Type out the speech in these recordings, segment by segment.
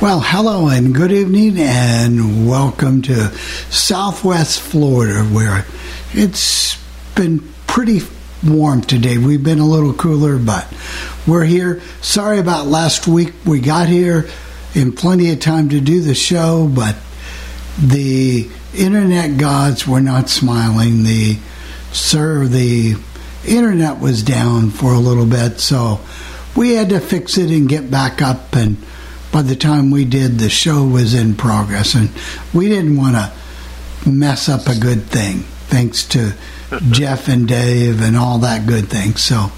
Well, hello and good evening, and welcome to Southwest Florida, where it's been pretty warm today. We've been a little cooler, but we're here. Sorry about last week. We got here in plenty of time to do the show, but the internet gods were not smiling. The sir, the internet was down for a little bit, so we had to fix it and get back up and by the time we did, the show was in progress, and we didn't want to mess up a good thing. Thanks to Jeff and Dave and all that good thing. So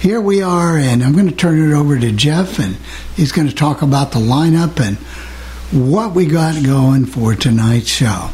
here we are, and I'm going to turn it over to Jeff, and he's going to talk about the lineup and what we got going for tonight's show.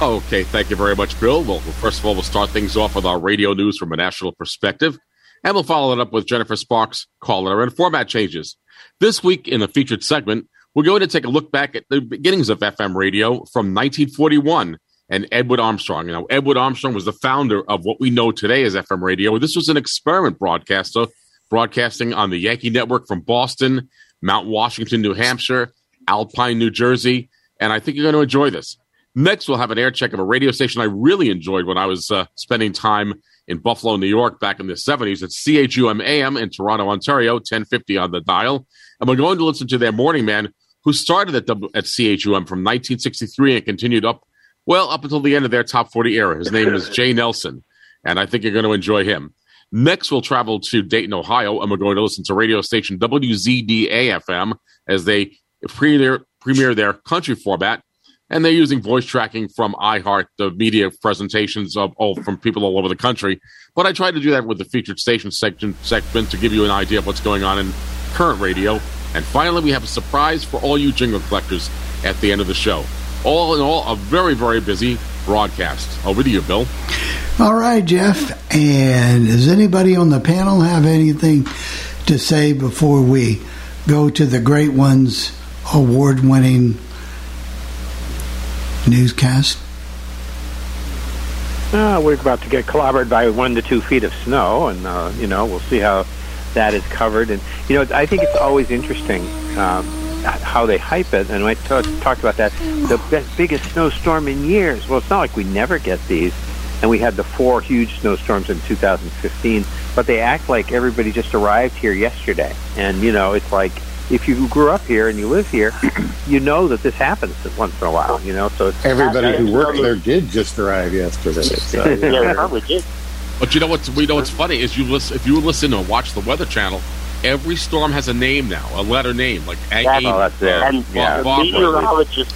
Okay, thank you very much, Bill. Well, first of all, we'll start things off with our radio news from a national perspective, and we'll follow it up with Jennifer Sparks' caller and format changes. This week in the featured segment, we're going to take a look back at the beginnings of FM radio from 1941 and Edward Armstrong. Now, Edward Armstrong was the founder of what we know today as FM radio. This was an experiment broadcaster broadcasting on the Yankee network from Boston, Mount Washington, New Hampshire, Alpine, New Jersey, and I think you're going to enjoy this. Next, we'll have an air check of a radio station I really enjoyed when I was uh, spending time in Buffalo, New York back in the 70s. It's CHUM AM in Toronto, Ontario, 1050 on the dial. And we're going to listen to their morning man who started at, w- at CHUM from 1963 and continued up, well, up until the end of their top 40 era. His name is Jay Nelson, and I think you're going to enjoy him. Next, we'll travel to Dayton, Ohio, and we're going to listen to radio station WZDA FM as they premiere, premiere their country format and they're using voice tracking from iHeart, the media presentations of all from people all over the country. But I try to do that with the featured station section segment to give you an idea of what's going on in current radio. And finally, we have a surprise for all you jingle collectors at the end of the show. All in all, a very, very busy broadcast. Over to you, Bill. All right, Jeff. And does anybody on the panel have anything to say before we go to the Great Ones award winning newscast? Uh, we're about to get clobbered by one to two feet of snow, and uh, you know we'll see how that is covered. And you know, I think it's always interesting um, how they hype it. And I t- talked about that the biggest snowstorm in years. Well, it's not like we never get these, and we had the four huge snowstorms in 2015. But they act like everybody just arrived here yesterday, and you know, it's like if you grew up here and you live here, you know that this happens once in a while. You know, so it's everybody who worked there did just arrive yesterday. So, yeah, probably did. But you know what's we know what's funny is you listen if you listen or watch the Weather Channel, every storm has a name now, a letter name like A. That's, oh, that's it. And yeah. the meteorologists,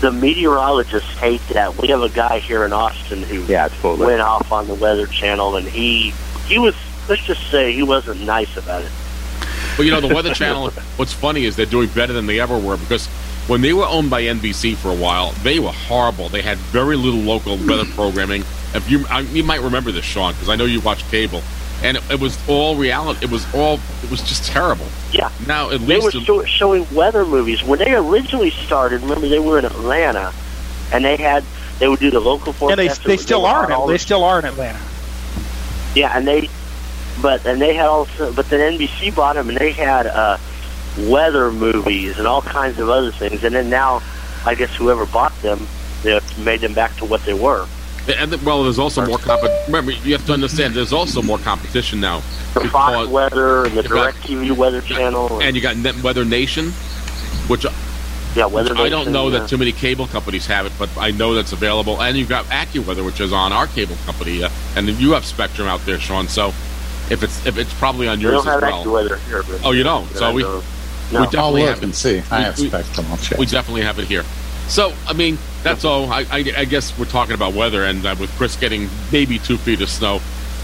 the meteorologists hate that. We have a guy here in Austin who yeah, totally. went off on the Weather Channel, and he he was let's just say he wasn't nice about it. But you know, the Weather Channel. What's funny is they're doing better than they ever were because when they were owned by NBC for a while, they were horrible. They had very little local weather programming. If you I, you might remember this, Sean, because I know you watch cable, and it, it, was all reality. It was all. It was just terrible. Yeah. Now at they least were show, showing weather movies when they originally started. Remember, they were in Atlanta, and they had they would do the local Yeah, forecast. they, they still are. In, they the, still are in Atlanta. Yeah, and they but and they had also but then NBC bought them and they had uh weather movies and all kinds of other things and then now I guess whoever bought them they made them back to what they were. And well, there's also more competition. Remember, you have to understand. There's also more competition now. The Fox Weather and the got- Direct TV Weather Channel. and you got Net Weather Nation, which Yeah, weather. I don't know uh, that too many cable companies have it, but I know that's available. And you've got AccuWeather, which is on our cable company, uh, and you have Spectrum out there, Sean. So if it's if it's probably on yours as well. AccuWeather here. Oh, you don't? So we- know- we No. definitely I'll look have it. and see. I We- have we- Spectrum. I'll check. We definitely have it here. So, I mean, that's all. I, I, I guess we're talking about weather, and uh, with Chris getting maybe two feet of snow.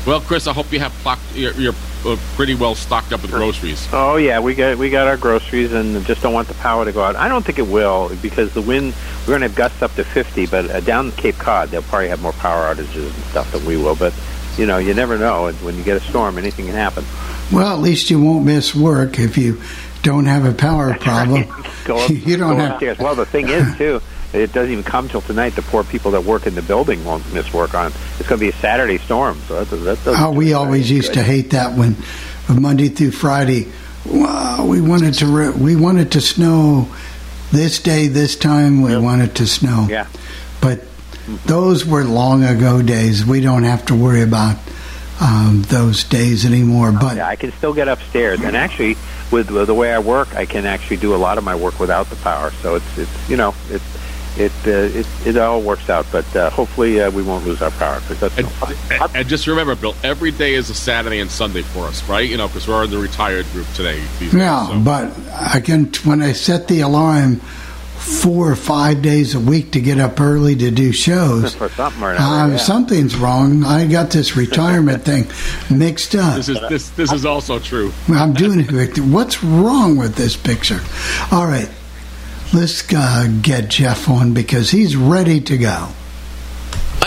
Well, Chris, I hope you have plocked, you're, you're uh, pretty well stocked up with groceries. Oh yeah, we got we got our groceries and just don't want the power to go out. I don't think it will because the wind. We're going to have gusts up to 50, but uh, down Cape Cod they'll probably have more power outages and stuff than we will. But you know, you never know. And when you get a storm, anything can happen. Well, at least you won't miss work if you don't have a power problem. Go up, you don't go have. upstairs. Well, the thing is too, it doesn't even come till tonight. The poor people that work in the building won't miss work on. It's going to be a Saturday storm, so that, that Oh, we always used good. to hate that when Monday through Friday. Wow, we wanted to re- we wanted to snow this day, this time. We wanted to snow. Yeah. But those were long ago days. We don't have to worry about um, those days anymore. But Yeah, I can still get upstairs, and actually, with the way I work, I can actually do a lot of my work without the power. So it's it's you know it it uh, it, it all works out. But uh, hopefully, uh, we won't lose our power because that's And, no fun. and, and just remember, Bill, every day is a Saturday and Sunday for us, right? You know, because we're in the retired group today. These days, yeah, so. but I can when I set the alarm four or five days a week to get up early to do shows. for something or another. Um, yeah. Something's wrong. I got this retirement thing mixed up. This is this this is also true. I'm doing it. What's wrong with this picture? All right, let's uh, get Jeff on because he's ready to go.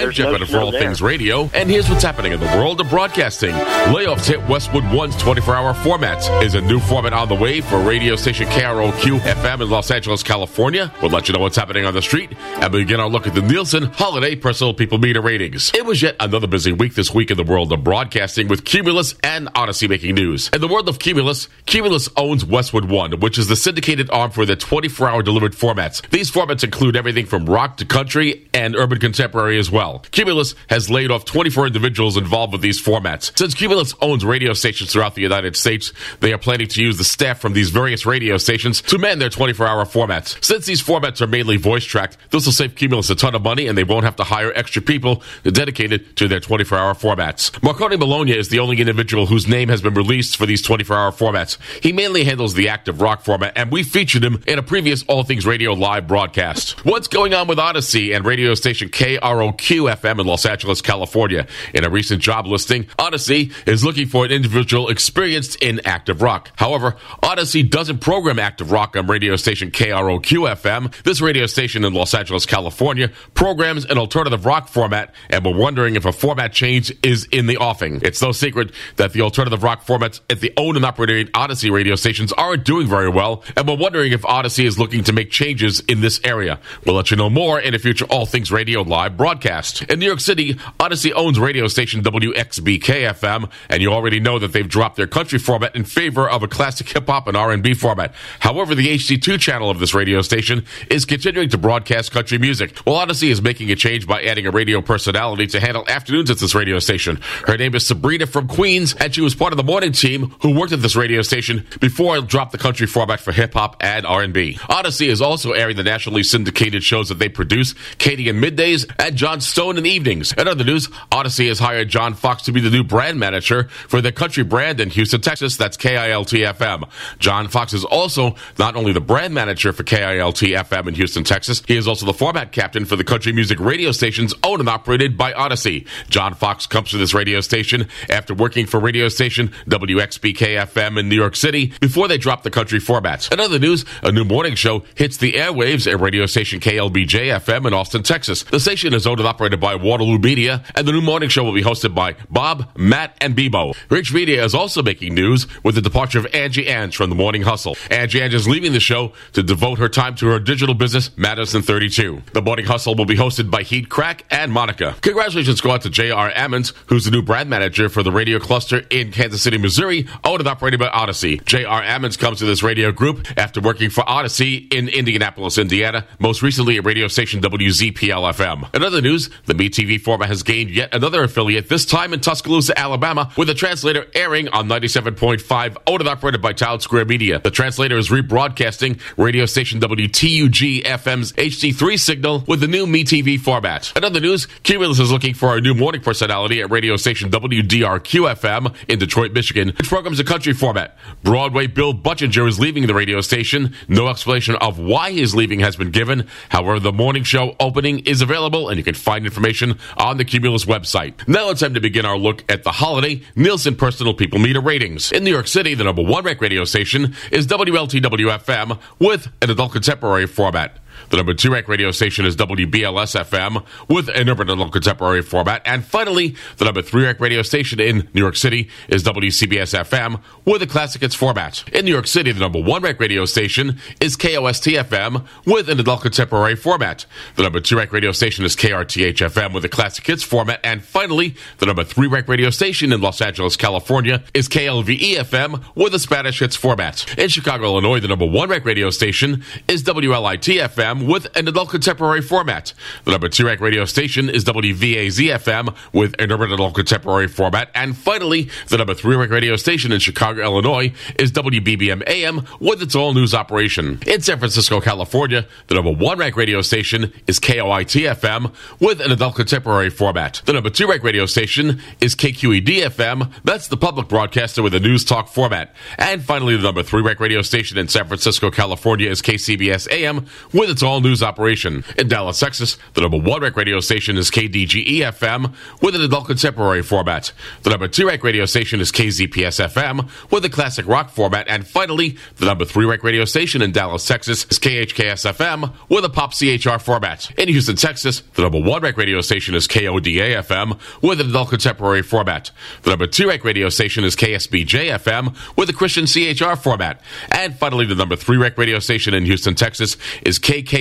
I'm Jeff no for All there. Things Radio, and here's what's happening in the world of broadcasting. Layoffs hit Westwood One's 24-hour format. Is a new format on the way for radio station KROQ FM in Los Angeles, California? We'll let you know what's happening on the street and begin our look at the Nielsen Holiday Personal People Meter ratings. It was yet another busy week this week in the world of broadcasting with Cumulus and Audacy making news. In the world of Cumulus, Cumulus owns Westwood One, which is the syndicated arm for the 24-hour delivered formats. These formats include everything from rock to country and urban contemporary as well. Cumulus has laid off 24 individuals involved with these formats. Since Cumulus owns radio stations throughout the United States, they are planning to use the staff from these various radio stations to man their 24-hour formats. Since these formats are mainly voice tracked, this will save Cumulus a ton of money and they won't have to hire extra people dedicated to their 24-hour formats. Marconi Bologna is the only individual whose name has been released for these 24-hour formats. He mainly handles the active rock format, and we featured him in a previous All Things Radio live broadcast. What's going on with Audacy and radio station KROQ FM in Los Angeles, California? In a recent job listing, Audacy is looking for an individual experienced in active rock. However, Audacy doesn't program active rock on radio station KROQ FM. This radio station in Los Angeles, California programs an alternative rock format, and we're wondering if a format change is in the offing. It's no secret that the alternative rock formats at the owned and operated Audacy radio stations aren't doing very well, and we're wondering if Audacy is looking to make changes in this area. We'll let you know more in a future All Things Radio live broadcast. In New York City, Audacy owns radio station WXBK FM, and you already know that they've dropped their country format in favor of a classic hip hop and R&B format. However, the HD2 channel of this radio station is continuing to broadcast country music. Well, Audacy is making a change by adding a radio personality to handle afternoons at this radio station. Her name is Sabrina from Queens, and she was part of the morning team who worked at this radio station before I dropped the country format for hip hop and R&B. Audacy is also airing the nationally syndicated shows that they produce, Katie in middays and John Stone in the evenings. In other news, Audacy has hired John Fox to be the new brand manager for their country brand in Houston, Texas. That's KILT FM. John Fox is also not only the brand manager for KILT FM in Houston, Texas, he is also the format captain for the country music radio stations owned and operated by Audacy. John Fox comes to this radio station after working for radio station WXBK FM in New York City before they dropped the country formats. In other news, a new morning show hits the airwaves at radio station KLBJ FM in Austin, Texas. The station is owned and operated by Waterloo Media, and the new morning show will be hosted by Bob, Matt, and Bebo. Reach Media is also making news with the departure of Angie Ange from the Morning Hustle. Angie Ange is leaving the show to devote her time to her digital business, Madison 32. The Morning Hustle will be hosted by Headkrack and Monica. Congratulations go out to J.R. Ammons, who's the new brand manager for the radio cluster in Kansas City, Missouri, owned and operated by Audacy. J.R. Ammons comes to this radio group after working for Audacy in Indianapolis, Indiana, most recently at radio station WZPL FM. In other news, the MeTV format has gained yet another affiliate, this time in Tuscaloosa, Alabama, with the translator airing on 97.5, owned and operated by Townsquare Media. The translator is rebroadcasting radio station WTUG FM's HD3 signal with the new MeTV format. In other news, Cumulus is looking for a new morning personality at radio station WDRQ FM in Detroit, Michigan, which programs a country format. Broadway Bill Butchinger is leaving the radio station. No explanation of why his leaving has been given. However, the morning show opening is available and you can find information on the Cumulus website. Now it's time to begin our look at the holiday Nielsen Personal People Meter ratings. In New York City, the number one rec radio station is WLTW FM with an adult contemporary format. The number two rec radio station is WBLS FM with an urban and contemporary format. And finally, the number three rec radio station in New York City is WCBS FM with a classic hits format. In New York City, the number one rec radio station is KOST FM with an adult contemporary format. The number two rec radio station is KRTH FM with a classic hits format. And finally, the number three rec radio station in Los Angeles, California is KLVE FM with a Spanish hits format. In Chicago, Illinois, the number one rec radio station is WLIT FM with an adult contemporary format. The number two rec radio station is WVAZ FM with an urban adult contemporary format. And finally, the number three rec radio station in Chicago, Illinois is WBBM AM with its all news operation. In San Francisco, California, the number one rec radio station is KOIT FM with an adult contemporary format. The number two rec radio station is KQED FM. That's the public broadcaster with a news talk format. And finally, the number three rec radio station in San Francisco, California is KCBS AM with its all news operation. In Dallas, Texas, the number one rec radio station is KDGE FM with an adult contemporary format. The number two rec radio station is KZPS FM with a classic rock format. And finally, the number three rec radio station in Dallas, Texas is KHKS FM with a pop CHR format. In Houston, Texas, the number one rec radio station is KODA FM with an adult contemporary format. The number two rec radio station is KSBJ FM with a Christian CHR format. And finally, the number three rec radio station in Houston, Texas is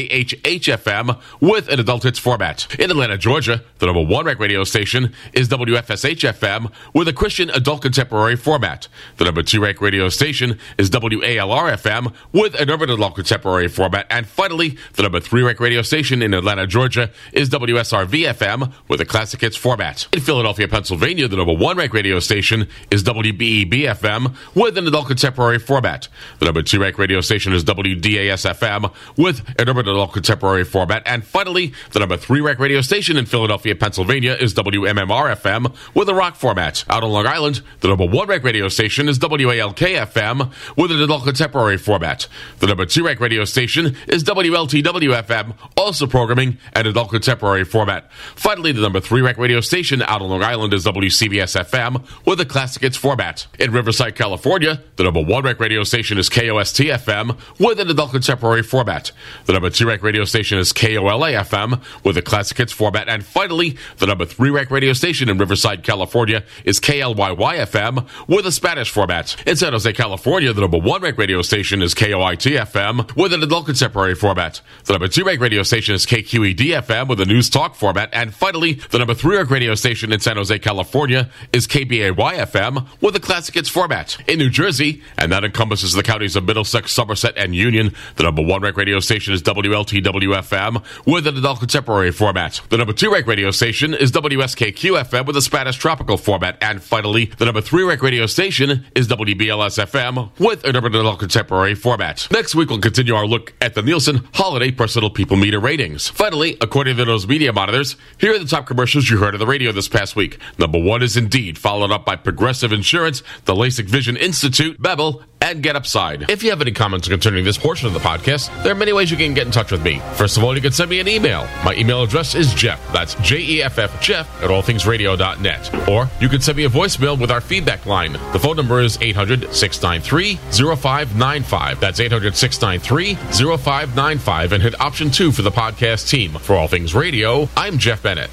KKHHFM with an adult hits format. In Atlanta, Georgia, the number one rec radio station is WFSH-FM with a Christian adult contemporary format. The number two rec radio station is WALR-FM with an urban adult contemporary format. And finally, the number three rec radio station in Atlanta, Georgia is WSRV-FM with a classic hits format. In Philadelphia, Pennsylvania, the number one rec radio station is WBEB-FM with an adult contemporary format. The number two rec radio station is WDAS-FM with an urban adult contemporary format. And finally, the number three rec radio station in Philadelphia, Pennsylvania is WMMR FM with a rock format. Out on Long Island, the number one rec radio station is WALK FM with an adult contemporary format. The number two rec radio station is WLTW FM, also programming an adult contemporary format. Finally, the number three rec radio station out on Long Island is WCBS FM with a classic hits format. In Riverside, California, the number one rec radio station is KOST FM with an adult contemporary format. The number two rec radio station is KOLA FM with a classic hits format. And finally, the number three rec radio station in Riverside, California is KLYY FM with a Spanish format. In San Jose, California, the number one rec radio station is KOIT FM with an adult contemporary format. The number two rec radio station is KQED FM with a news talk format. And finally, the number three rec radio station in San Jose, California is KBAY FM with a classic hits format. In New Jersey, and that encompasses the counties of Middlesex, Somerset, and Union, the number one rec radio station is WLTW FM with an adult contemporary format. The number two rec radio station is WSKQ FM with a Spanish tropical format. And finally, the number three rec radio station is WBLS FM with an urban adult contemporary format. Next week, we'll continue our look at the Nielsen Holiday Personal People Meter ratings. Finally, according to those media monitors, here are the top commercials you heard on the radio this past week. Number one is Indeed, followed up by Progressive Insurance, the LASIK Vision Institute, Bevel, and Get Upside. If you have any comments concerning this portion of the podcast, there are many ways you can get in touch with me. First of all, you can send me an email. My email address is Jeff. That's J E F F Jeff at allthingsradio.net. Or you can send me a voicemail with our feedback line. The phone number is 800 693 0595. That's 800 693 0595. And hit option two for the podcast team. For All Things Radio, I'm Jeff Bennett.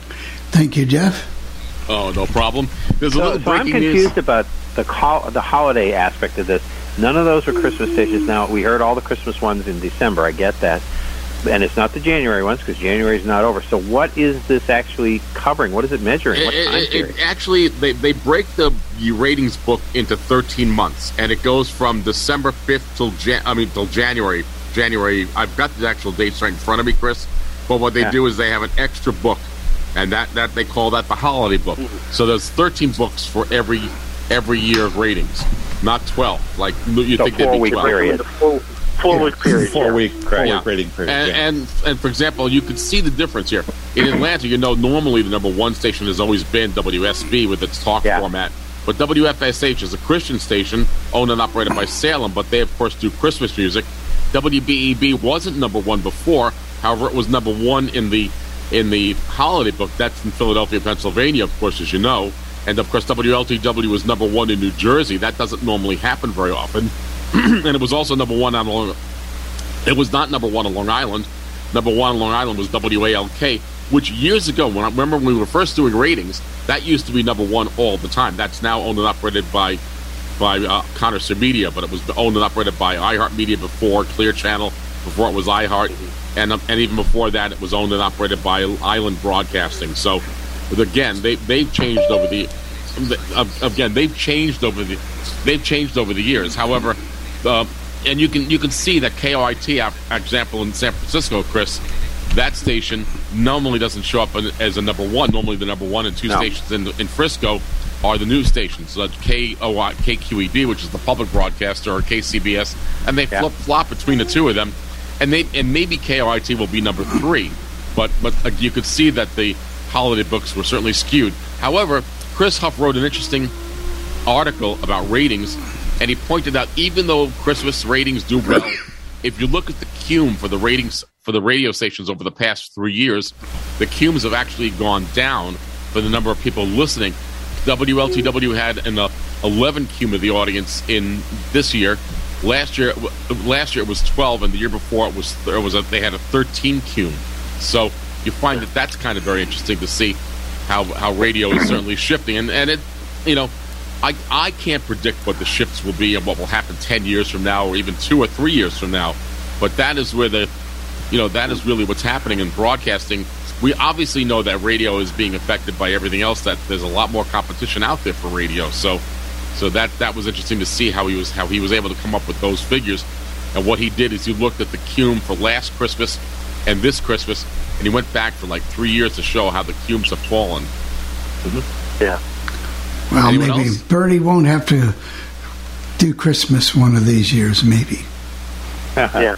Thank you, Jeff. Oh, no problem. There's a So, little so I'm confused news. about the call, the holiday aspect of this. None of those were Christmas stations. Now we heard all the Christmas ones in December. I get that, and it's not the January ones because January is not over. So what is this actually covering? What is it measuring? What It- time it- it- actually, they, they break the ratings book into 13 months, and it goes from December 5th till Jan- I mean till January. January. I've got the actual dates right in front of me, Chris. But what they Yeah. do is they have an extra book, and that, that they call that the holiday book. Mm-hmm. So there's 13 books for every every year of ratings, not 12. Like you So think there'd be 12. period. The four, four week period. Four yeah. week right, Yeah. rating period. And, yeah. and and for example, you can see the difference here in Atlanta. You know, normally the number one station has always been WSB with its talk Yeah. format, but WFSH is a Christian station owned and operated by Salem, but they of course do Christmas music. WBEB wasn't number one before, however, it was number one in the in the holiday book. That's in Philadelphia, Pennsylvania, of course, as you know. And of course, WLTW was number one in New Jersey. That doesn't normally happen very often. and it was also number one on Long, it was not number one on Long Island. Number one on Long Island was WALK, which years ago, when I remember when we were first doing ratings, that used to be number one all the time. That's now owned and operated by by uh, Connoisseur Media, but it was owned and operated by iHeartMedia before Clear Channel, before it was iHeart, and um, and even before that, it was owned and operated by Island Broadcasting. So, again, they they've changed over the uh, again they've changed over the they've changed over the years. However, uh, and you can you can see that KOIT, uh, for example, in San Francisco, Chris, that station normally doesn't show up as a number one. Normally, the number one and two No. stations in, in Frisco are the news stations, uh, KOI, KQED, E which is the public broadcaster, or KCBS, and they Yeah. flip flop between the two of them, and they and maybe KOIT will be number three, but but uh, you could see that the holiday books were certainly skewed. However, Chris Huff wrote an interesting article about ratings, and he pointed out even though Christmas ratings do well, if you look at the cume for the ratings for the radio stations over the past three years, the cumes have actually gone down for the number of people listening. WLTW had an uh, 11 cume of the audience in this year. Last year, last year it was 12, and the year before it was it was a, they had a 13 cume. So you find that that's kind of very interesting to see how how radio is certainly shifting, and and it you know I I can't predict what the shifts will be and what will happen 10 years from now or even two or three years from now, but that is where the you know that is really what's happening in broadcasting. We obviously know that radio is being affected by everything else. That there's a lot more competition out there for radio. So, so that that was interesting to see how he was how he was able to come up with those figures. And what he did is he looked at the cume for last Christmas and this Christmas, and he went back for like three years to show how the cumes have fallen. Mm-hmm. Yeah. Well, Anyone maybe else? Bernie won't have to do Christmas one of these years, maybe. Yeah.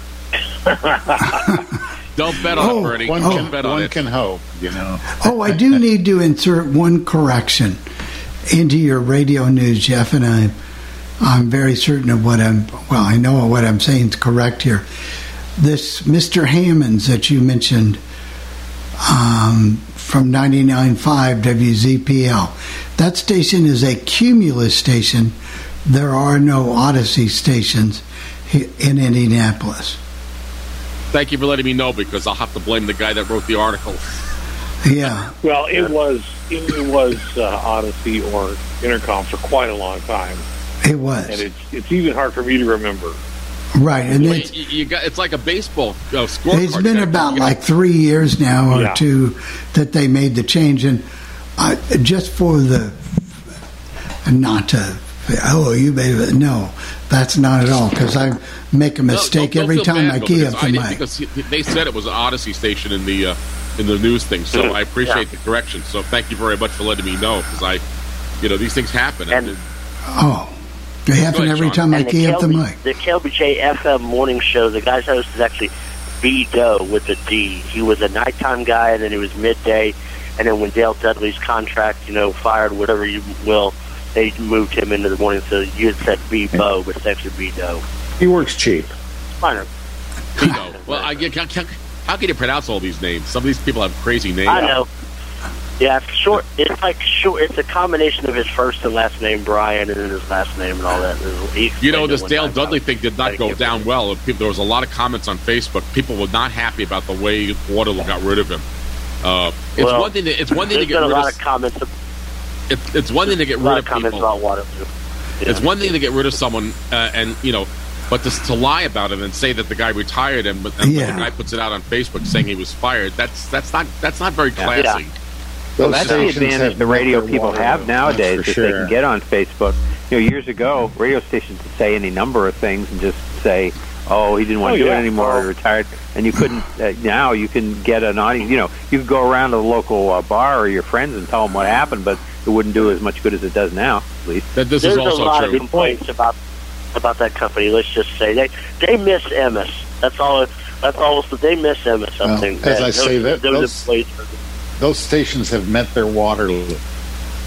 Don't bet on Oh, it, Bernie. one Oh. Don't can, bet on one it. can hope, you know. Oh, I do need to insert one correction into your radio news, Jeff, and I, I'm very certain of what I'm. Well, I know what I'm saying is correct here. This Mr. Hammonds that you mentioned um, from 99.5 WZPL, that station is a cumulus station. There are no Audacy stations in Indianapolis. Thank you for letting me know because I'll have to blame the guy that wrote the article. Yeah, Well, it was it was uh, Audacy or Entercom for quite a long time, it was and it's it's even hard for me to remember. Right, and Well, it's, you, you got it's like a baseball uh, scorecard. It's been about like three years now or Yeah. two that they made the change, and I, just for the not to oh you made it no that's not at all because I make a No, mistake don't- don't every time bad, I though, key because up the mic. because they said it was an Audacy station in the uh, in the news thing, so I appreciate the correction. So thank you very much for letting me know because I, you know, these things happen. And- Oh, they happen ahead, every Sean. time I And key up the mic. The KLBJ FM morning show, the guy's host is actually B Doe with a D. He was a nighttime guy, and then he was midday. And then when Dale Dudley's contract, you know, fired, whatever you will, they moved him into the morning. So you had said B Bo, but it's actually B Doe. He works cheap. Fine. Tito. well, I get. How, how- how can you pronounce all these names? Some of these people have crazy names. I know. Yeah, it's short. It's like short. It's a combination of his first and last name, Brian, and then his last name and all that. He You know, this Dale time. Dudley thing did not I go can't down well. People, there was a lot of comments on Facebook. People were not happy about the way Waterloo got rid of him. Uh, it's Well, one thing. To, it's one thing to There's get been a rid lot of. of comments. It's, it's one thing to get A rid lot of of comments people. about Waterloo. It's one thing to get rid of someone, uh, and you know, but to, to lie about it and say that the guy retired him, but and Yeah. the guy puts it out on Facebook saying he was fired. That's that's not that's not very classy. Well, that's the advantage the radio people have nowadays that's is for they can get on Facebook. You know, years ago, radio stations would say any number of things and just say, Oh, he didn't want Oh, to do yeah. it anymore. Oh. He retired, and you couldn't. Uh, now you can get an audience. You know, you could go around to the local uh, bar or your friends and tell them what happened, but it wouldn't do as much good as it does now. At least. That this There's is a lot true. of complaints about about that company. Let's just say they they miss Emmis. That's all. That's all. They miss Emmis. I Well, as I those, say, that- those, those- employees- Those stations have met their Waterloo.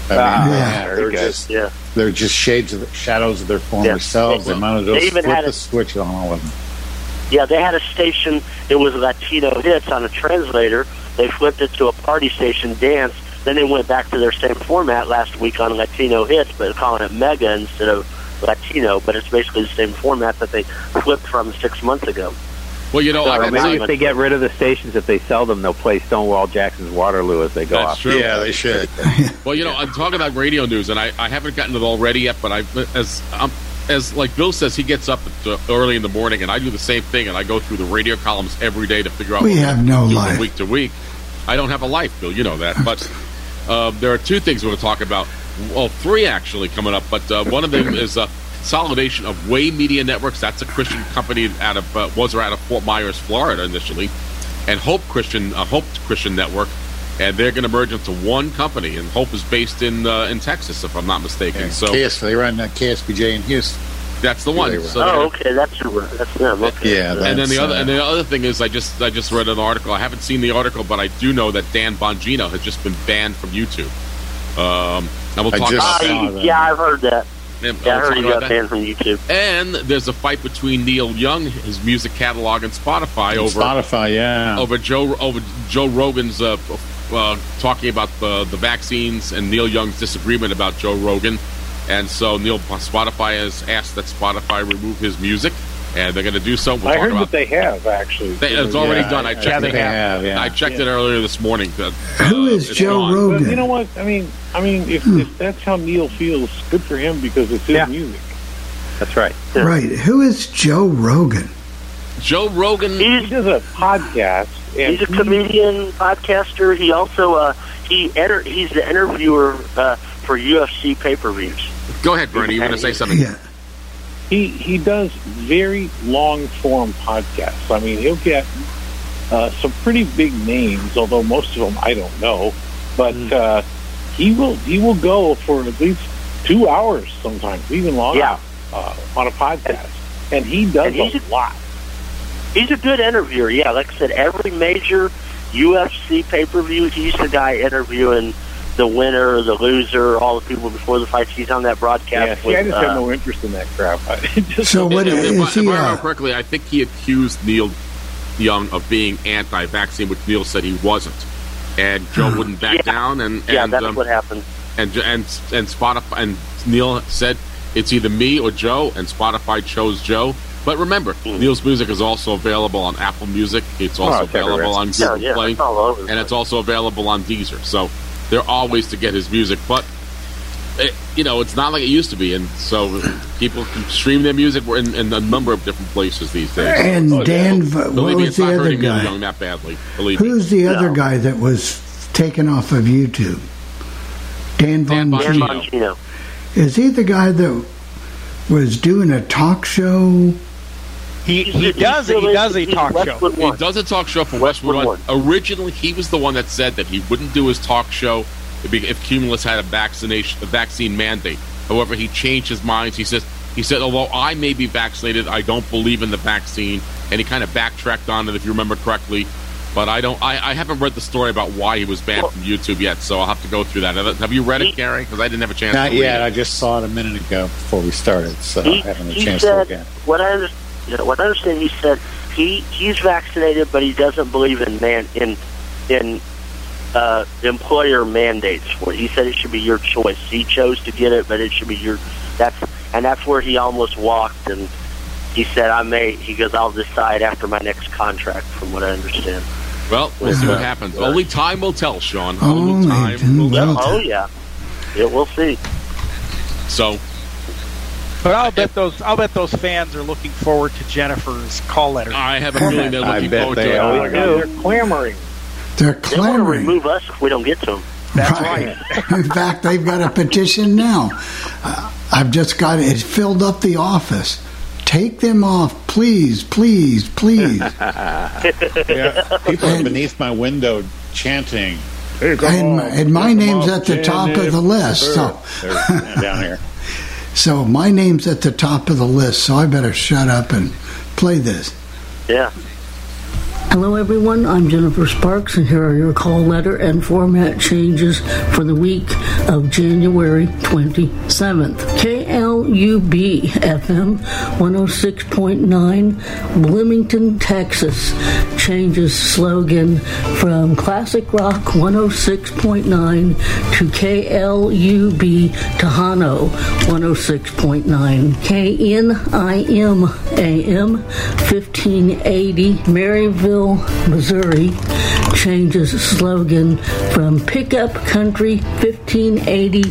I mean, Ah, yeah, they're just yeah. they're just shades of the, shadows of their former Yeah. selves. They They- they even had a- switch on all of them. Yeah, they had a station. It was Latino hits on a translator. They flipped it to a party station dance. Then they went back to their same format last week on Latino hits, but calling it Mega instead of Latino. But it's basically the same format that they flipped from six months ago. Well, you know, Or I Or can maybe if they get rid of the stations, if they sell them, they'll play Stonewall Jackson's Waterloo as they go that's off. true. Yeah, they should. Well, you know, I'm talking about radio news, and I, I haven't gotten it already yet. But I, as um, as like Bill says, he gets up uh, early in the morning, and I do the same thing, and I go through the radio columns every day to figure out. We what have no life. week to week. I don't have a life, Bill. You know that. But uh, there are two things we're going to talk about. Well, three actually coming up, but uh, one of them is a consolidation of Way Media Networks. That's a Christian company out of uh, was out of Fort Myers, Florida, initially, and Hope Christian uh, Hope Christian Network, and they're going to merge into one company. And Hope is based in uh, in Texas, if I'm not mistaken. So KS, they run uh, KSBJ in Houston. that's the one. they run. So oh, they're- okay, that's who, that's them. Okay. Yeah, and then the other uh, and the other thing is, I just I just read an article. I haven't seen the article, but I do know that Dan Bongino has just been banned from YouTube. Um, and we'll I just about Ah, saw that. you- that. yeah, I've heard that. And Yeah, I heard talk he about got that. banned from YouTube. And there's a fight between Neil Young, his music catalog, and Spotify over Spotify, yeah. over Joe over Joe Rogan's uh, uh, talking about the the vaccines and Neil Young's disagreement about Joe Rogan, and so Neil Spotify has asked that Spotify remove his music, and they're going to do something. We'll I heard about that they have actually. They- it's already Yeah, done. I I checked think it. they have, yeah. I checked it earlier this morning. Uh, Who is Joe gone. Rogan? But you know what? I mean, I mean, if, if that's how Neil feels, good for him because it's his Yeah. music. That's right. Right. Who is Joe Rogan? Joe Rogan. He He's does a podcast, and he's a comedian, podcaster. He also uh, he enter, he's the interviewer uh, for UFC pay per views. Go ahead, Bernie. You want to say something? Yeah. He he does very long form podcasts. I mean, he'll get uh, some pretty big names, although most of them I don't know. But Mm. uh, he will he will go for at least two hours, sometimes even longer, Yeah. uh, on a podcast, and he does And he's a lot. He's a good interviewer. Yeah, like I said, every major UFC pay per view, he's the guy interviewing the winner, the loser, all the people before the fight—he's on that Yeah, broadcast. see, I just uh, have no interest in that crap. So what If- if- is if he? I remember Uh, correctly, I think he accused Neil Young of being anti-vaccine, which Neil said he wasn't, and Joe Hmm. wouldn't back Yeah. down. And yeah, that's um, what happened. and and and Spotify and Neil said it's either me or Joe, and Spotify chose Joe. But remember, Hmm. Neil's music is also available on Apple Music. It's also Oh, available on Google yeah, Play, it's all over. the and it's also available on Deezer. So there are ways to get his music, but. It, you know, it's not like it used to be, and so people can stream their music in, in a number of different places these days. And oh, Dan, V- what was the other guy? Young that badly. Believe me. Who's the other No. guy that was taken off of YouTube? Dan Dan Von Dan Bongino. Bongino. Is he the guy that was doing a talk show? He He's- he does he does a he's talk show. Westwood He does a talk show for Westwood Westwood One. Originally, he was the one that said that he wouldn't do his talk show if if Cumulus had a vaccination, a vaccine mandate. However, he changed his mind. He says he said, although I may be vaccinated, I don't believe in the vaccine, and he kind of backtracked on it, if you remember correctly. But I don't. I, I haven't read the story about why he was banned Well- from YouTube yet, so I'll have to go through that. Have you read it, He- Gary? Because I didn't have a chance. Not to read yet. it. I just saw it a minute ago before we started, so He, I haven't had a he chance to said, look at it. what I under, you know, what I understand, he said he he's vaccinated, but he doesn't believe in man in in uh, employer mandates for it. He said it should be your choice. He chose to get it, but it should be your. That's and that's where he almost walked. And he said, "I may." He goes, "I'll decide after my next contract." From what I understand. Well, we'll see what Yeah. happens. Only time will tell, Sean. Oh, Only my time will tell. Oh yeah, yeah. We'll see. So But I'll bet those I'll bet those fans are looking forward to Jennifer's call letter. I have a feeling they're I looking bet forward they to it. are. Oh, they're clamoring. They're They want to clamoring. remove us if we don't get to them. That's right. In fact, they've got a petition now. Uh, I've just got it. It filled up the office. take them off, please, please, please. Yeah, people are beneath my window chanting. And, and my name's at the top of the list. So, down here. So my name's at the top of the list. So I better shut up and play this. Yeah. Hello, everyone. I'm Jennifer Sparks, and here are your call letter and format changes for the week of January 27th. KLUB FM 106.9, Bloomington, Texas, changes slogan from Classic Rock 106.9 to KLUB Tejano 106.9. KNIM AM 1580, Maryville, Missouri, changes slogan from Pickup Country 1580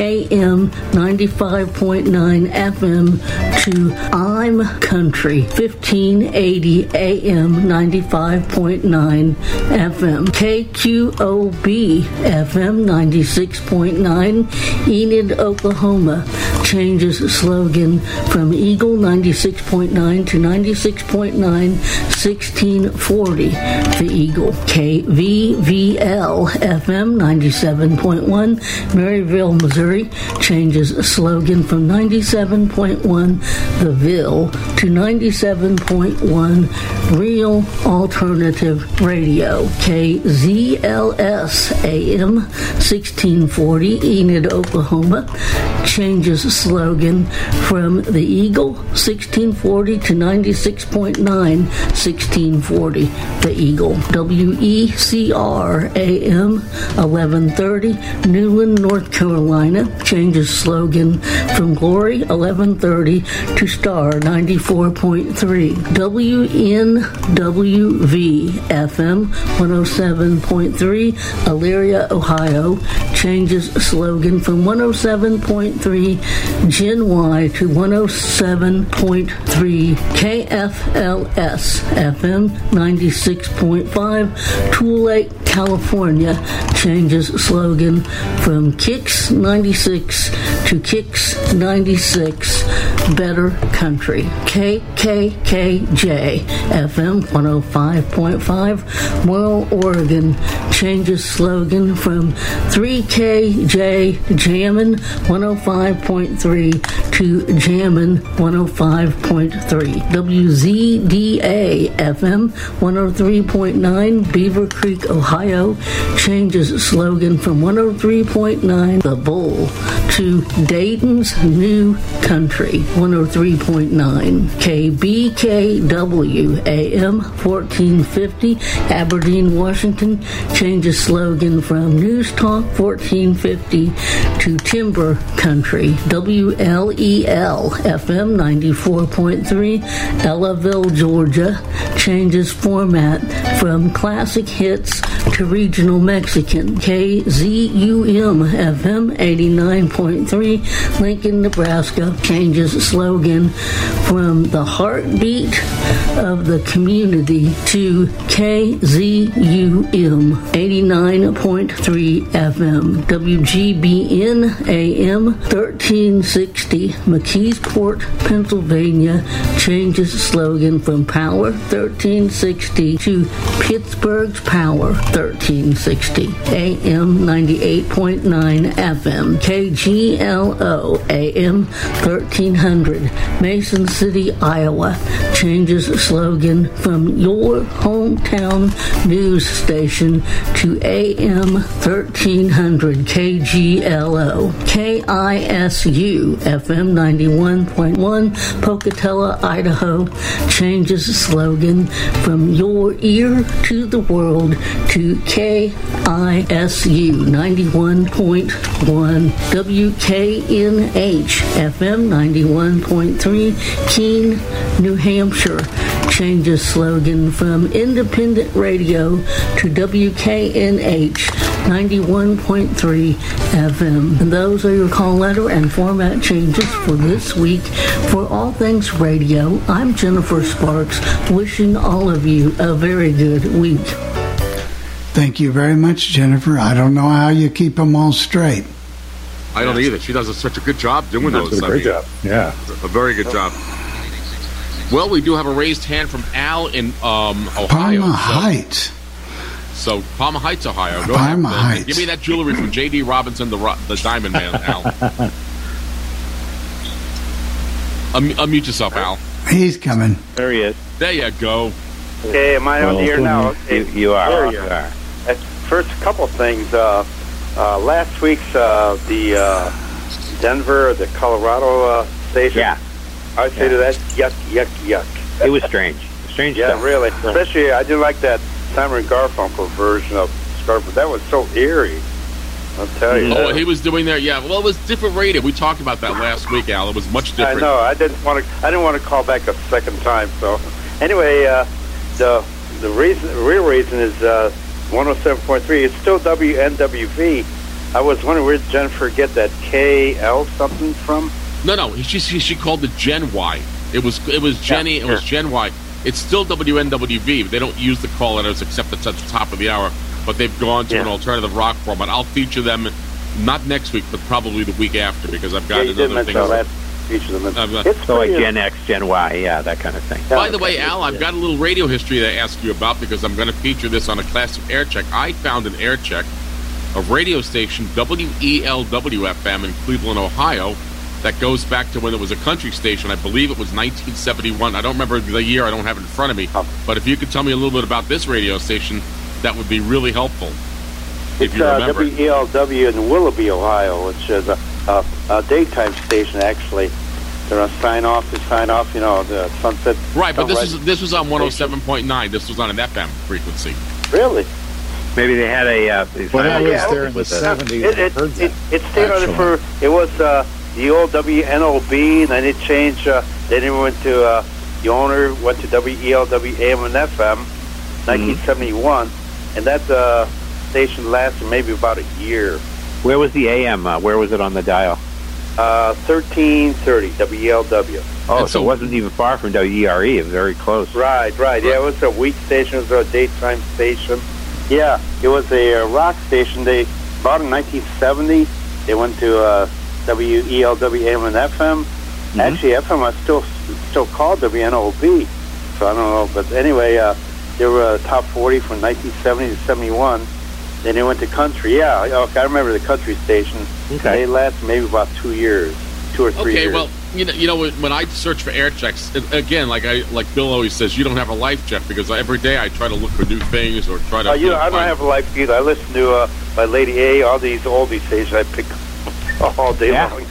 AM 95.9 FM to I'm Country 1580 AM 95.9 FM. KQOB FM 96.9 Enid, Oklahoma changes slogan from Eagle 96.9 to 96.9 1640 The Eagle. KVVL FM 97.1 Maryville, Missouri changes slogan from 97.1 The Ville to 97.1 Real Alternative Radio. KZLS AM 1640 Enid, Oklahoma changes slogan from the Eagle 1640 to 96.9 1640 The Eagle. WECR AM 1130 Newland, North Carolina. Changes slogan from Glory 1130 to Star 94.3. WNWV FM 107.3 Elyria, Ohio. Changes slogan from 107.3 Gen Y to 107.3 KFLS FM 96.5 Tulelake, California changes slogan from Kicks 96 to Kicks 96 Better Country. KKKJ FM 105.5 Moyle, Oregon changes slogan from 3KJ Jammin' 105.3 to Jammin' 105.3. WZDA FM 103.9 Beaver Creek, Ohio changes slogan from 103.9 The Bull to Dayton's New Country 103.9 KBKW AM 1450 Aberdeen, Washington changes slogan from News Talk 1450 to Timber Country WLEL FM 94.3 Ellaville, Georgia changes format from classic hits to regional Mexican KZUM FM 89.3 Lincoln, Nebraska changes slogan from the heartbeat of the community to KZUM 89.3 FM WGBN AM 1360 McKeesport, Pennsylvania changes slogan from Power 1360 to Pittsburgh's Power 1360 AM 98.9 FM KGLO AM 1300 Mason City, Iowa changes slogan from your hometown news station to AM 1300 KGLO KISU FM 91.1 Pocatello, Idaho. Changes slogan from your ear to the world to KISU 91.1 WKNH FM 91.3 Keene, New Hampshire changes slogan from independent radio to WKNH 91.3 FM. And those are your call letter and format changes for this week. For all things radio, I'm Jennifer Sparks, wishing all of you a very good week. Thank you very much, Jennifer. I don't know how you keep them all straight. I don't either. She does such a good job doing That's those. a I great mean, job. Yeah. A very good job. Well, we do have a raised hand from Al in um, Ohio. Parma so- Heights. So, Parma Heights, Ohio. Go Parma ahead. Heights. Give me that jewelry from J.B. Robinson, the the Diamond Man, Al. Un- unmute yourself, Al. He's coming. There he is. There you go. Okay, am I on the air now? You, you are. There you you are. First, a couple things. Uh, uh, last week's uh, the uh, Denver, the Colorado uh, station. Yeah. I would say to that, yuck, yuck, yuck. It was strange. Strange Yeah, stuff. really. Especially, I didn't like that Simon Garfunkel version of Scarpa. That was so eerie. I'll tell you. Oh, he was doing there. Yeah. Well, it was different radio. We talked about that last week, Al. It was much different. I know. I didn't want to. I didn't want to call back a second time. So, anyway, uh, the the reason, the real reason is uh, 107.3. It's still WNWV. I was wondering where did Jennifer get that KL something from? No, no. She, she she called it Gen Y. It was it was Jenny. It was Gen Y. It's still WNWV. They don't use the call letters except it's at the top of the hour. But they've gone to an alternative rock format. I'll feature them not next week, but probably the week after because I've got you did another thing. that last feature. Them. I've got- It's So like Gen X, Gen Y, yeah, that kind of thing. By the way, Al, I've got a little radio history to ask you about because I'm going to feature this on a classic air check. I found an air check of radio station E WELW FM in Cleveland, Ohio, that goes back to when it was a country station. I believe it was 1971. I don't remember the year. I don't have it in front of me. But if you could tell me a little bit about this radio station, that would be really helpful. If It's you uh, remember. it. WELW in Willoughby, Ohio, which is a, a, a daytime station actually. They're on sign off to sign off, you know, the sunset. Right, but this sunrise- was this was on 107.9. This was on an FM frequency. really. Maybe they had a. Uh, When I Oh, was yeah, there in the 70s, it, I heard it, it stayed on it for, it was uh, the old WNOB, and then it changed, uh, then it went to, uh, the owner went to WELW AM and FM, Mm-hmm. 1971, and that uh, station lasted maybe about a year. Where was the AM? Uh, where was it on the dial? Uh, 1330, WELW. Oh, And so, so- it wasn't even far from WERE. It was very close. Right, right. Yeah, it was a week station. It was a daytime station. Yeah, it was a uh, rock station. They bought in 1970. They went to uh, WELW and FM. Actually, FM was still still called WNOB. So I don't know, but anyway, uh, they were uh, top 40 from 1970 to 71. Then they went to country. Yeah, okay, I remember the country station. Okay. They lasted maybe about two years, two or three Okay, years. well, you know, you know, when when I search for air checks, again, like I, like Bill always says, you don't have a life, Jeff, because every day I try to look for new things or try to. Oh, you know, know, I don't have a life either. I listen to uh, my Lady A, all these oldie stations. I pick all day Yeah. long.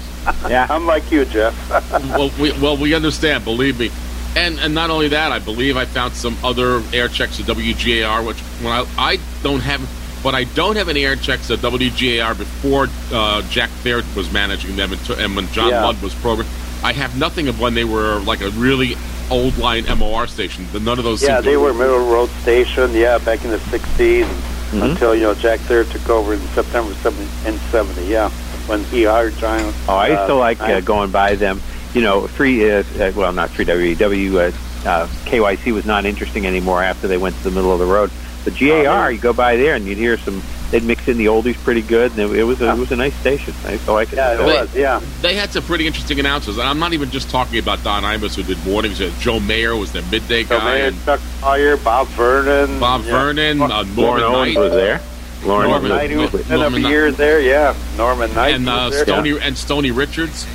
Yeah. I'm like you, Jeff. well, we, well, we understand. Believe me, and and not only that, I believe I found some other air checks at WGAR, which when I I don't have, but I don't have any air checks at WGAR before uh, Jack Thayer was managing them, and, to, and when John Yeah. Ludd was program. I have nothing of when they were like a really old line MOR station. None of those. yeah, they were middle road station. Yeah, back in the '60s Mm-hmm. until you know Jack Thayer took over in September 70, in '70. Yeah, when he hired John. Oh, I used to uh, like uh, going by them. You know, three. Uh, uh, well, not three WEW. Uh, uh, KYC was not interesting anymore after they went to the middle of the road. But GAR, you go by there and you'd hear some. They'd mix in the oldies pretty good, and it, it was a, it was a nice station. I used to like it. Yeah, it They- was. Yeah, They had some pretty interesting announcers, and I'm not even just talking about Don Imus who did mornings. Joe Mayer was their midday so guy, man, and Chuck Collier, Bob Vernon, Bob yeah. Vernon, uh, Lauren Norman Owens Knight, was there. Lauren Norman- Knight, who was Norman up a year there. Yeah, Norman Knight and uh. Stony and Stony Richards.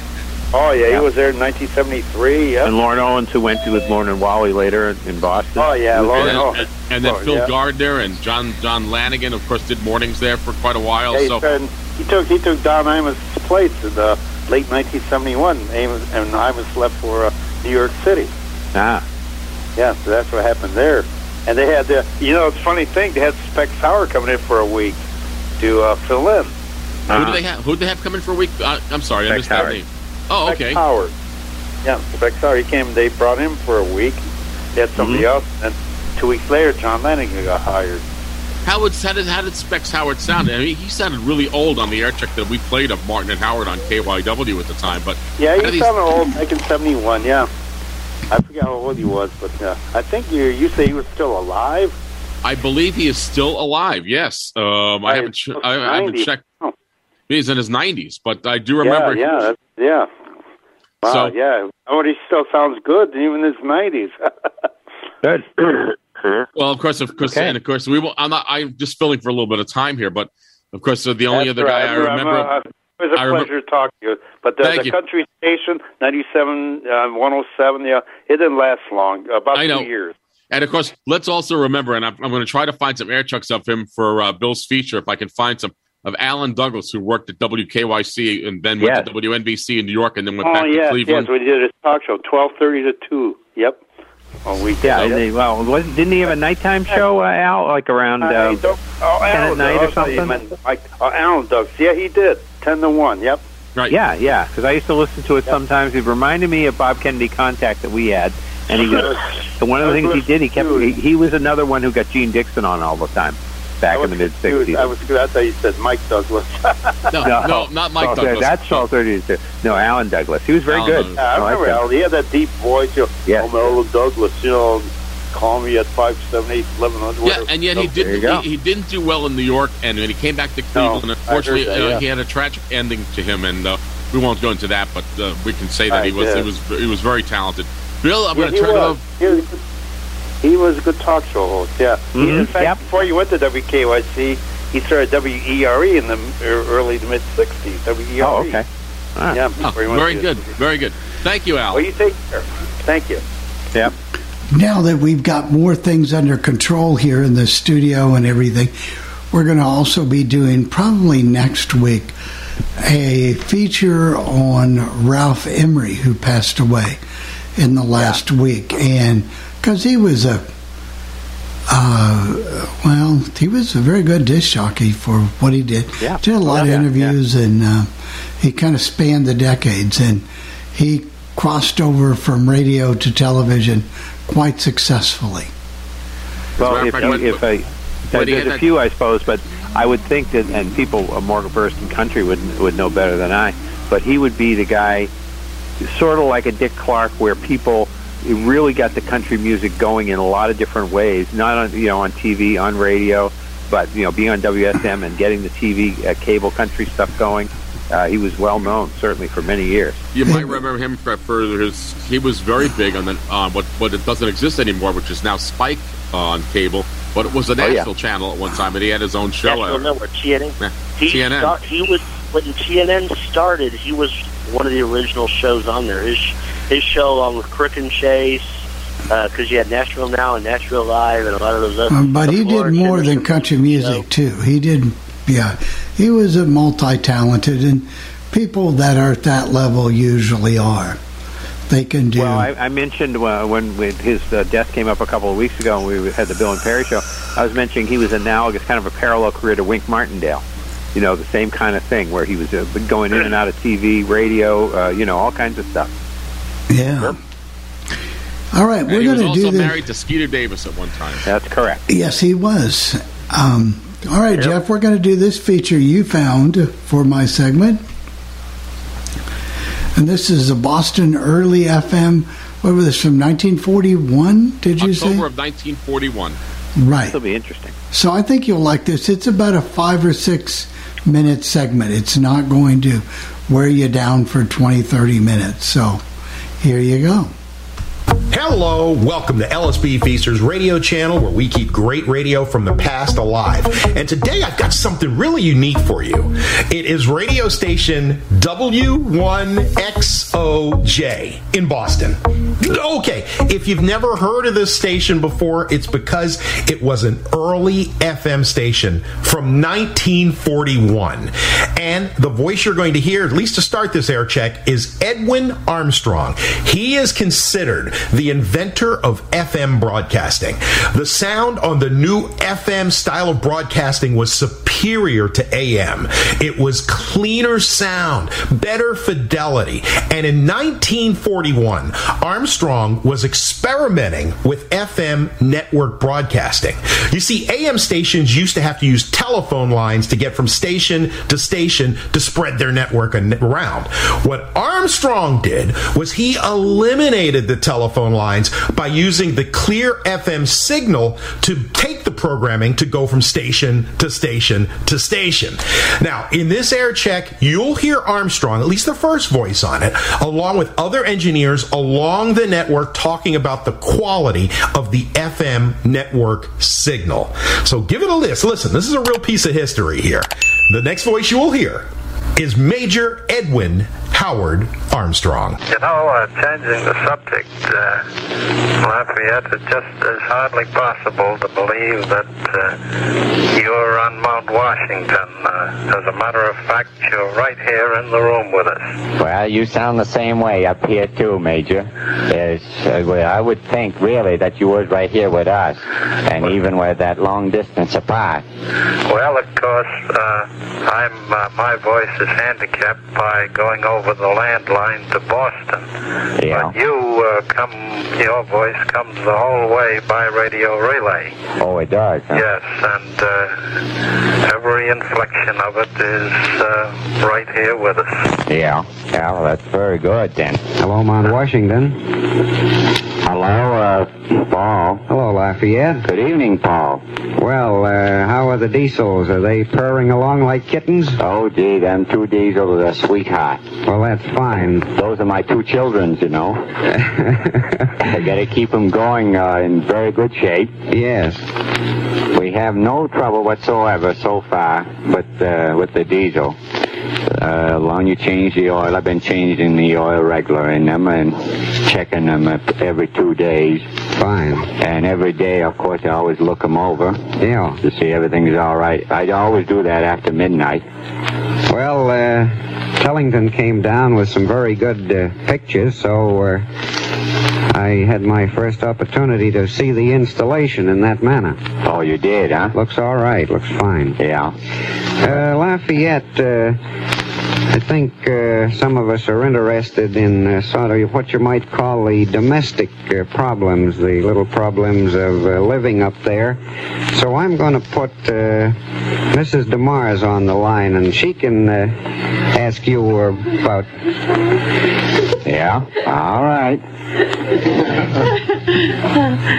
Oh yeah, Yeah. he was there in 1973. Yeah. and Lauren Owens, who went to with Lauren and Wally later in, Boston. Oh yeah, And, Lauren. then- Oh, and, and then oh, Phil yeah. Gardner and John John Lanigan, of course, did mornings there for quite a while. Yeah, he, so he took he took Don Imus' place in the late 1971, Amos, and Imus left for uh, New York City. Ah, Yeah, so that's what happened there. And they had the, you know, it's a funny thing. They had Specs Howard coming in for a week to uh, fill in. who do they have? Who do they have coming for a week? Uh, I'm sorry, I Beck missed that Howard. name. Oh, Spec okay. Howard. Yeah, Specs Howard. He came. They brought him for a week. They had somebody else, and two weeks later, John Lanigan got hired. How would how did how did Specs Howard sound? I mean, he sounded really old on the air check that we played of Martin and Howard on KYW at the time. But Yeah, he did he- sounded old back in '71. Yeah, I forget how old he was, but uh, I think you you say he was still alive. I believe he is still alive. Yes, um, I haven't ch- I, I haven't checked. Oh. He's in his 90s, but I do remember. Yeah, yeah, that's, yeah. Wow, So- yeah. Oh, he still sounds good, even in his nineties. Good. Well, of course, of course, Okay. and of course, we will. I'm not. I'm just filling for a little bit of time here, but of course, uh, the only That's other guy right. I I'm- remember. I'm, uh, it was a I remember- pleasure talking to you. But the, Thank the you. country station, 97, uh, 107, yeah, it didn't last long. About I know. two years. And of course, let's also remember, and I'm, I'm going to try to find some air chucks of him for uh, Bill's feature if I can find some of Alan Douglas, who worked at WKYC and then went Yes. to WNBC in New York and then went Oh, back to yes, yes. Cleveland. We did a talk show, 1230 to 2. Yep. On weekdays. Yeah, and they, well, wasn't, didn't he have a nighttime show uh, out like around Uh, uh, he don't- oh, 10 at Alan, night or oh, sorry, you something? meant Mike, oh, Alan Douglas. Yeah, he did. 10 to 1. Yep. Right. Yeah, yeah. Because I used to listen to it sometimes. It reminded me of Bob Kennedy Contact that we had, and he was and one of the things he did. He kept. He, he was another one who got Jeane Dixon on all the time back in the mid '60s. I was good. I thought you said Mike Douglas. No, no, no, not Mike Oh, Douglas. That's Charles Thirty. No, Alan Douglas. He was very Alan good. Yeah, I like remember him. Alan. He had that deep voice. You know, Yeah. I'm Alan Douglas. You know, call me at 578 1100. Yeah, and yet he No, there you didn't. go. He, he didn't do well in New York, and when he came back to Cleveland, I unfortunately, heard that, uh, he had a tragic ending to him, and uh, we won't go into that. But uh, we can say that I he was did. he was he was very talented. Bill, I'm Yeah, going to he turn it over. He was, a good- he was a good talk show host. Yeah. He- Mhm, in fact, yep. before you went to WKYC, he started WERE in the er- early to mid '60s. WERE. Oh, okay. All right. Yeah. Oh, before he went very good, very good. Thank you, Al. Well, you take care. Thank you. Yep. Now that we've got more things under control here in the studio and everything, we're going to also be doing probably next week a feature on Ralph Emery, who passed away in the last week. And because he was a, uh, well, he was a very good disc jockey for what he did. Yeah. Did a lot of Yeah, yeah, interviews and uh, he kind of spanned the decades. And he crossed over from radio to television quite successfully. Well, As a if, matter fact, if I, when he there's a few, I suppose, but I would think that, and people uh, more versed in country would would know better than I. But he would be the guy, sort of like a Dick Clark, where people really got the country music going in a lot of different ways. Not on you know on TV, on radio, but you know being on WSM and getting the TV uh, cable country stuff going. Uh, he was well known, certainly for many years. You might remember him for, for his. He was very big on the on what what it doesn't exist anymore, which is now Spike on cable. But it was a Oh, yeah. national channel at one time, and he had his own show. National Network, CNN. Yeah, He, TNN. start- he was when TNN started. He was one of the original shows on there. His his show along with Crook and Chase, because you had Nashville Now and Nashville Live and a lot of those other. Um, but he did more than Henderson country show. music too. He did, yeah. He was a multi-talented, and people that are at that level usually are. They can do. Well, I, I mentioned uh, when when his uh, death came up a couple of weeks ago, and we had the Bill and Perry show. I was mentioning he was analogous, kind of a parallel career to Wink Martindale. You know, the same kind of thing where he was uh, going in and out of TV, radio, uh, you know, all kinds of stuff. yeah. All right, And we're going to do this. also this. married to Skeeter Davis at one time. That's correct. Yes, he was. Um, all right, Jeff, we're going to do this feature you found for my segment. And this is a Boston early FM. What was this from 1941? Did you say? October of 1941. Right. This will be interesting. So I think you'll like this. It's about a five or six minute segment. It's not going to wear you down for 20, 30 minutes. So here you go. Hello, welcome to LSB Feasters radio channel where we keep great radio from the past alive. And today I've got something really unique for you. It is radio station W1XOJ in Boston. Okay, if you've never heard of this station before, it's because it was an early FM station from 1941. And the voice you're going to hear, at least to start this air check, is Edwin Armstrong. He is considered the inventor of FM broadcasting. The sound on the new FM style of broadcasting was superior to AM. It was cleaner sound, better fidelity. And in 1941, Armstrong was experimenting with FM network broadcasting. You see, AM stations used to have to use telephone lines to get from station to station to spread their network around. What Armstrong did was he eliminated the telephone lines by using the clear FM signal to take the programming to go from station to station to station. Now, in this air check, you'll hear Armstrong, at least the first voice on it, along with other engineers along the network talking about the quality of the FM network signal. So give it a listen. Listen, this is a real piece of history here. The next voice you will hear is Major Edwin Howard Armstrong. You know, uh, changing the subject, uh, Lafayette, it's just is hardly possible to believe that uh, you're on Mount Washington. Uh, as a matter of fact, you're right here in the room with us. Well, you sound the same way up here too, Major. Yes, uh, well, I would think really that you was right here with us, and even with that long distance apart. Well, of course, uh, I'm uh, my voice is handicapped by going over the landline to Boston. Yeah. But you uh, come, your voice comes the whole way by radio relay. Oh, it does. Huh? Yes, and uh, every inflection of it is uh, right here with us. Yeah. Yeah, well, that's very good then. Hello, Mount Washington. Hello, uh, Paul. Hello, Lafayette. Good evening, Paul. Well, uh, how are the diesels? Are they purring along like kittens? Oh, gee, them two diesels are sweetheart. Well, that's fine. Those are my two children, you know. I gotta keep them going uh, in very good shape. Yes. We have no trouble whatsoever so far with uh, with the diesel. Uh, long you change the oil, I've been changing the oil regular in them and checking them every two days. Fine. And every day, of course, I always look them over. Yeah. To see everything's all right. I always do that after midnight. Well, uh, Tellington came down with some very good uh, pictures, so uh, I had my first opportunity to see the installation in that manner. Oh, you did, huh? Looks all right. Looks fine. Yeah. Uh, Lafayette, uh, I think uh, some of us are interested in uh, sort of what you might call the domestic uh, problems, the little problems of uh, living up there. So I'm going to put uh, Mrs. DeMars on the line, and she can uh, ask you about. Yeah. All right.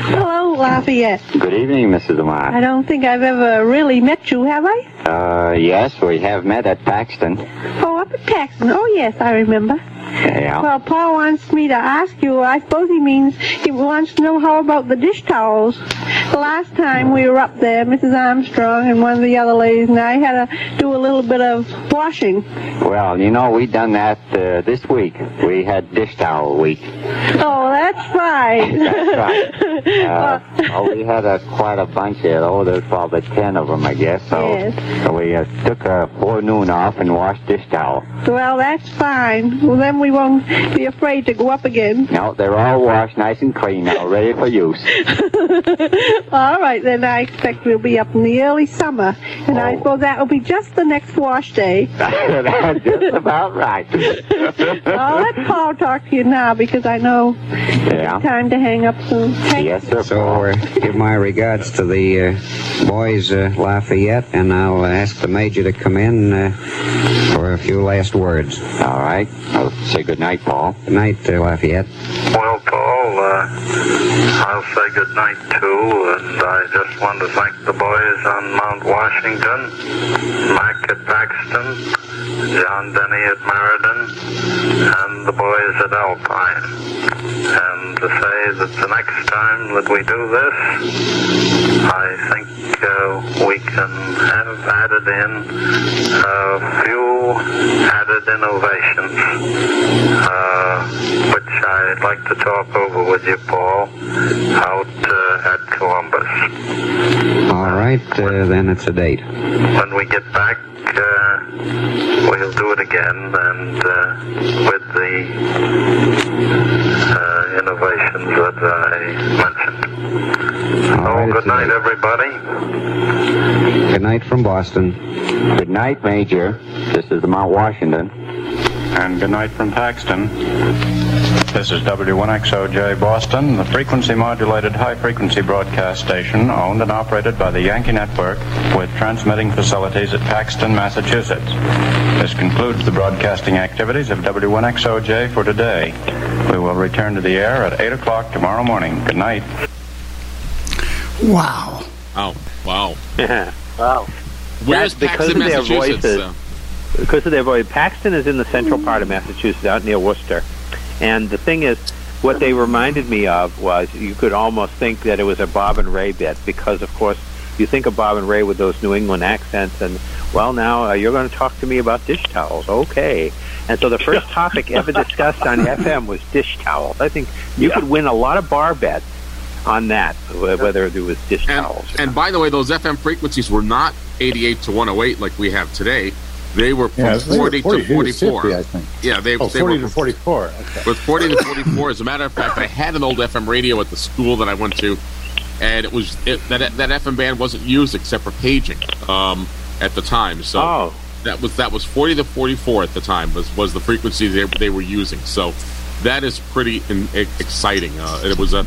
Hello, Lafayette. Good evening, Mrs. Lamar. I don't think I've ever really met you, have I? Uh, yes, we have met at Paxton. Oh, up at Paxton. Oh, yes, I remember. Yeah. Well, Paul wants me to ask you. I suppose he means he wants to know how about the dish towels. The last time we were up there, Mrs. Armstrong and one of the other ladies and I had to do a little bit of washing. Well, you know, we done that uh, this week. We had dish towel week. Oh, that's fine. That's right. Uh, oh, we had a, quite a bunch here. Oh, there's probably ten of them, I guess. So, Yes. so we uh, took a forenoon off and washed dish towel. well, that's fine. Well, then we won't be afraid to go up again. No, they're all washed nice and clean now, ready for use. All right, then I expect we'll be up in the early summer, and I suppose that will be just the next wash day. That's just about right. I'll let Paul talk to you now because I know Yeah. it's time to hang up soon. Thank Yes, sir. So uh, give my regards to the uh, boys, uh, Lafayette, and I'll uh, ask the major to come in uh, for a few last words. All right. I'll say good night, Paul. Good night, uh, Lafayette. Well, Paul, uh, I'll say good night too, and I just want to thank the boys on Mount Washington, Mac at Paxton, John Denny at Meriden, and the boys at Alpine. And to say that the next time that we do this, I think uh, we can have added in a few added innovations, uh, which I'd like to talk over with you, Paul, out uh, at Columbus. All right, uh, then it's a date. When we get back, uh, we'll do it again, and uh, with the uh, innovations that I mentioned. All right, Oh, good night, date. everybody. Good night from Boston. Good night, Major. This is the Mount Washington. And good night from Paxton. This is W1XOJ Boston, the frequency modulated high frequency broadcast station owned and operated by the Yankee Network with transmitting facilities at Paxton, Massachusetts. This concludes the broadcasting activities of W1XOJ for today. We will return to the air at 8 o'clock tomorrow morning. Good night. Wow. Wow. Wow. Yeah. Wow. Where's Paxton, of their Massachusetts? Because of their voice. Paxton is in the central part of Massachusetts, out near Worcester. And the thing is, what they reminded me of was you could almost think that it was a Bob and Ray bit because, of course, you think of Bob and Ray with those New England accents, and well, now uh, you're going to talk to me about dish towels, okay? And so the first topic ever discussed on FM was dish towels. I think you could win a lot of bar bets on that, whether it was dish towels. and by the way, those FM frequencies were not 88 to 108 like we have today. They were from Yeah, they were 40 to to 44. 50, I think. Yeah, they, Oh, they 40 were to 44. Okay. With 40 to 44, as a matter of fact, I had an old FM radio at the school that I went to, and it was it, that that FM band wasn't used except for paging um, at the time. So Oh. that was that was 40 to 44 at the time was was the frequency they, they were using. So that is pretty in, exciting. Uh, it was a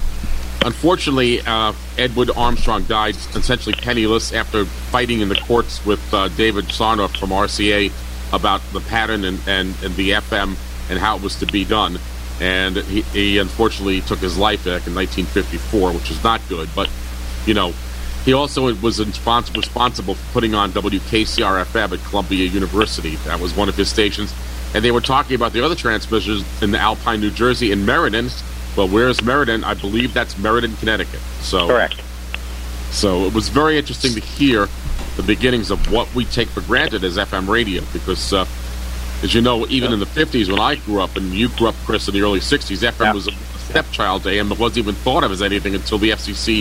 unfortunately uh, Edward Armstrong died essentially penniless after fighting in the courts with uh, David Sarnoff from RCA about the pattern and, and, and the FM and how it was to be done. And he, he unfortunately took his life back in 1954, which is not good. But, you know, he also was respons- responsible for putting on WKCR FM at Columbia University. That was one of his stations. And they were talking about the other transmitters in Alpine, New Jersey, and Meriden. Well, where's Meriden? I believe that's Meriden, Connecticut. So Correct. So it was very interesting to hear the beginnings of what we take for granted as FM radio, because uh, as you know, even in the '50s when I grew up, and you grew up, Chris, in the early '60s, FM was a stepchild to AM. It wasn't even thought of as anything until the FCC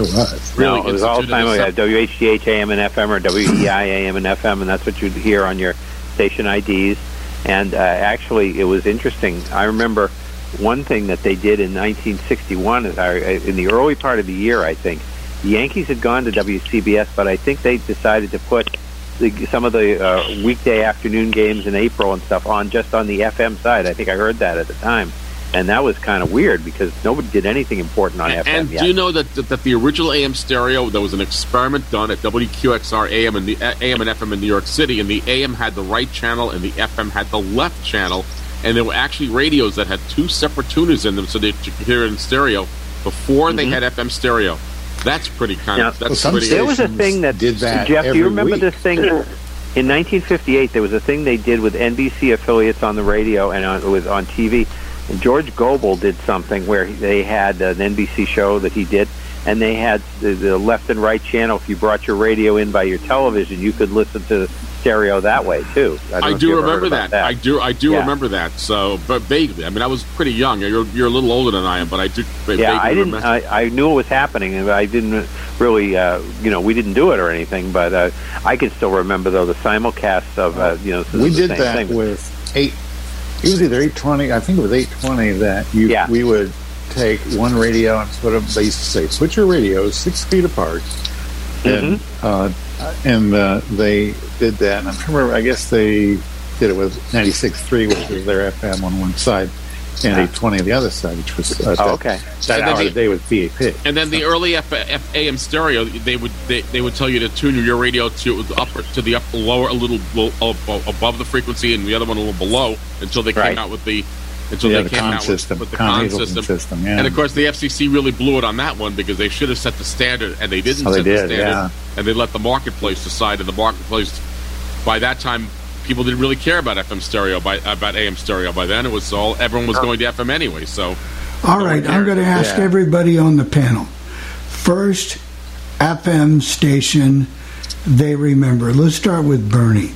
really no, it was all the time we it. had WHDH AM and FM or WEEI AM and FM, and that's what you'd hear on your station IDs. And uh, actually, it was interesting. I remember one thing that they did in 1961, is I- in the early part of the year, I think, the Yankees had gone to WCBS, but I think they decided to put the, some of the uh, weekday afternoon games in April and stuff on just on the FM side. I think I heard that at the time. And that was kind of weird because nobody did anything important on FM And yet. do you know that, that that the original AM stereo there was an experiment done at WQXR AM and the AM and FM in New York City, and the AM had the right channel and the FM had the left channel, and there were actually radios that had two separate tuners in them so they could hear it in stereo before they Mhm. had FM stereo. That's pretty kind Now, of that's pretty. there was a thing that, did that. Jeff. Do you remember week. this thing? In 1958, there was a thing they did with NBC affiliates on the radio and on, with on TV. And George Gobel did something where they had an NBC show that he did, and they had the, the left and right channel. If you brought your radio in by your television, you could listen to stereo that way too. don't I do you ever heard remember about that. I do. I do Yeah. remember that. So, but vaguely. I mean, I was pretty young. You're, you're a little older than I am, but I do. yeah, vaguely I didn't. remember. I, I knew it was happening, and I didn't really. Uh, you know, we didn't do it or anything, but uh, I can still remember though the simulcasts of uh, you know. we the did same that thing. with eight. It was either eight twenty. I think it was eight twenty that you. Yeah. We would take one radio and put them. They used to say, "Put your radios six feet apart," and uh, and uh, they did that. And I remember, I guess they did it with ninety six three, which was their FM on one side, and Yeah. eight twenty on the other side, which was uh, Oh, that, okay. That And then hour the- a day with VAP. And then the early F, F, AM stereo, they would they, they would tell you to tune your radio to the upper to the up lower a little above the frequency and the other one a little below until they Right. came out with the until Yeah, they the came con out system, with, with the con con system. system, yeah. And of course, the FCC really blew it on that one because they should have set the standard, and they didn't Oh, they set the standard, yeah. and they let the marketplace decide. And the marketplace, by that time, people didn't really care about FM stereo, by about AM stereo. By then, it was all everyone was going to FM anyway. So, All right, I'm going to ask Yeah. everybody on the panel. First FM station they remember. Let's start with Bernie.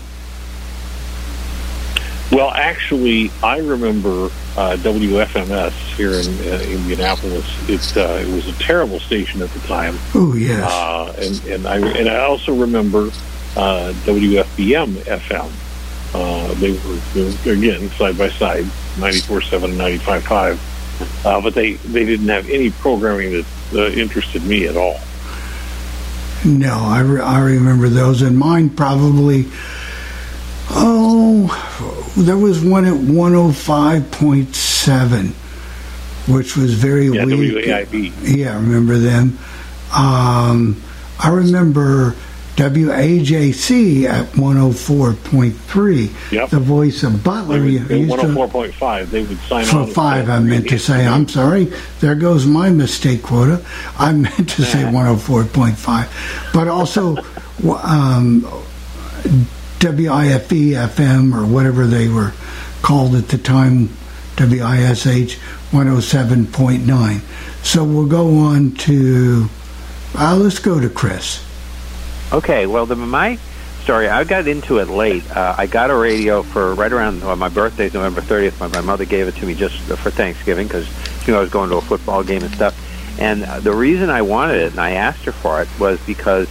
Well, actually, I remember uh, WFMS here in uh, Indianapolis. It uh, it was a terrible station at the time. Oh yes. Uh, and and I and I also remember uh, WFBM FM. Uh, they were again side by side, ninety four seven and ninety five five. Uh, but they they didn't have any programming that uh, interested me at all. No, I, re- I remember those, and mine probably. Oh, there was one at 105.7, which was very Yeah, weak. WAIB. Yeah, I remember them. Um, I remember WAJC at 104.3. Yep. The voice of Butler. They would, you used one to- hundred four point five, they would sign for five, I meant to say. I'm sorry. There goes my mistake quota. I meant to say 104.5. But also, um, WIFE FM or whatever they were called at the time, WISH 107.9. So we'll go on to, uh, let's go to Chris. Okay, well, the, my story, I got into it late. Uh, I got a radio for right around well, my birthday, November 30th. My, my mother gave it to me just for Thanksgiving because she knew I was going to a football game and stuff. And the reason I wanted it and I asked her for it was because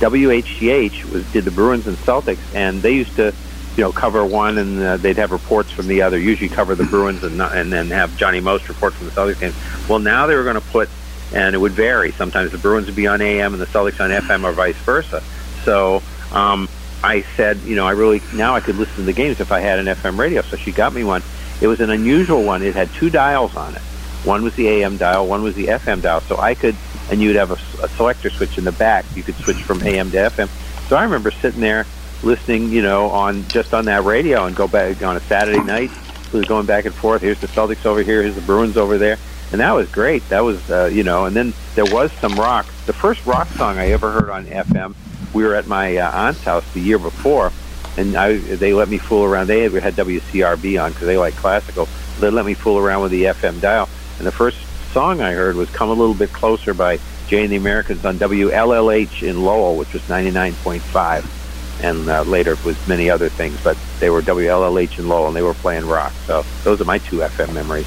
WHDH was did the Bruins and Celtics, and they used to, you know, cover one and uh, they'd have reports from the other. Usually cover the Bruins and not, and then have Johnny Most report from the Celtics game. Well, now they were going to put, and it would vary. Sometimes the Bruins would be on AM and the Celtics on FM, or vice versa. So um, I said, you know, I really now I could listen to the games if I had an FM radio. So she got me one. It was an unusual one. It had two dials on it. One was the AM dial, one was the FM dial. So I could, and you'd have a, a selector switch in the back. You could switch from AM to FM. So I remember sitting there listening, you know, on just on that radio and go back on a Saturday night. It was going back and forth. Here's the Celtics over here. Here's the Bruins over there. And that was great. That was, uh, you know, and then there was some rock. The first rock song I ever heard on FM, we were at my uh, aunt's house the year before, and I, they let me fool around. They had, had WCRB on because they like classical. They let me fool around with the FM dial. And the first song I heard was "Come a Little Bit Closer" by Jay and the Americans on WLLH in Lowell, which was 99.5, and uh, later it was many other things. But they were WLLH in Lowell, and they were playing rock. So those are my two FM memories.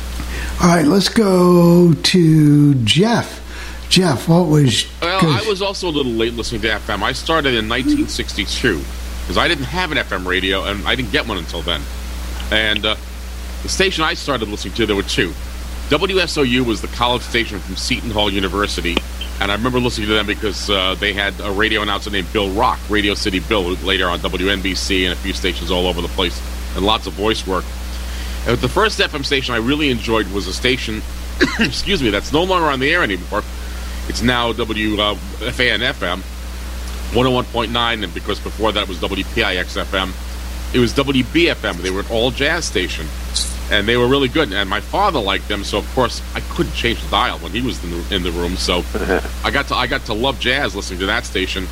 All right, let's go to Jeff. Jeff, what was? Well, I was also a little late listening to FM. I started in 1962 because I didn't have an FM radio, and I didn't get one until then. And uh, the station I started listening to, there were two. WSOU was the college station from Seton Hall University, and I remember listening to them because uh, they had a radio announcer named Bill Rock, Radio City Bill, later on WNBC and a few stations all over the place, and lots of voice work. And the first FM station I really enjoyed was a station, excuse me, that's no longer on the air anymore. It's now WFAN FM, 101.9, and because before that was WPIX FM, it was WBFM. They were an all jazz station and they were really good. And my father liked them, so of course I couldn't change the dial when he was in the, in the room. So I got to I got to love jazz listening to that station.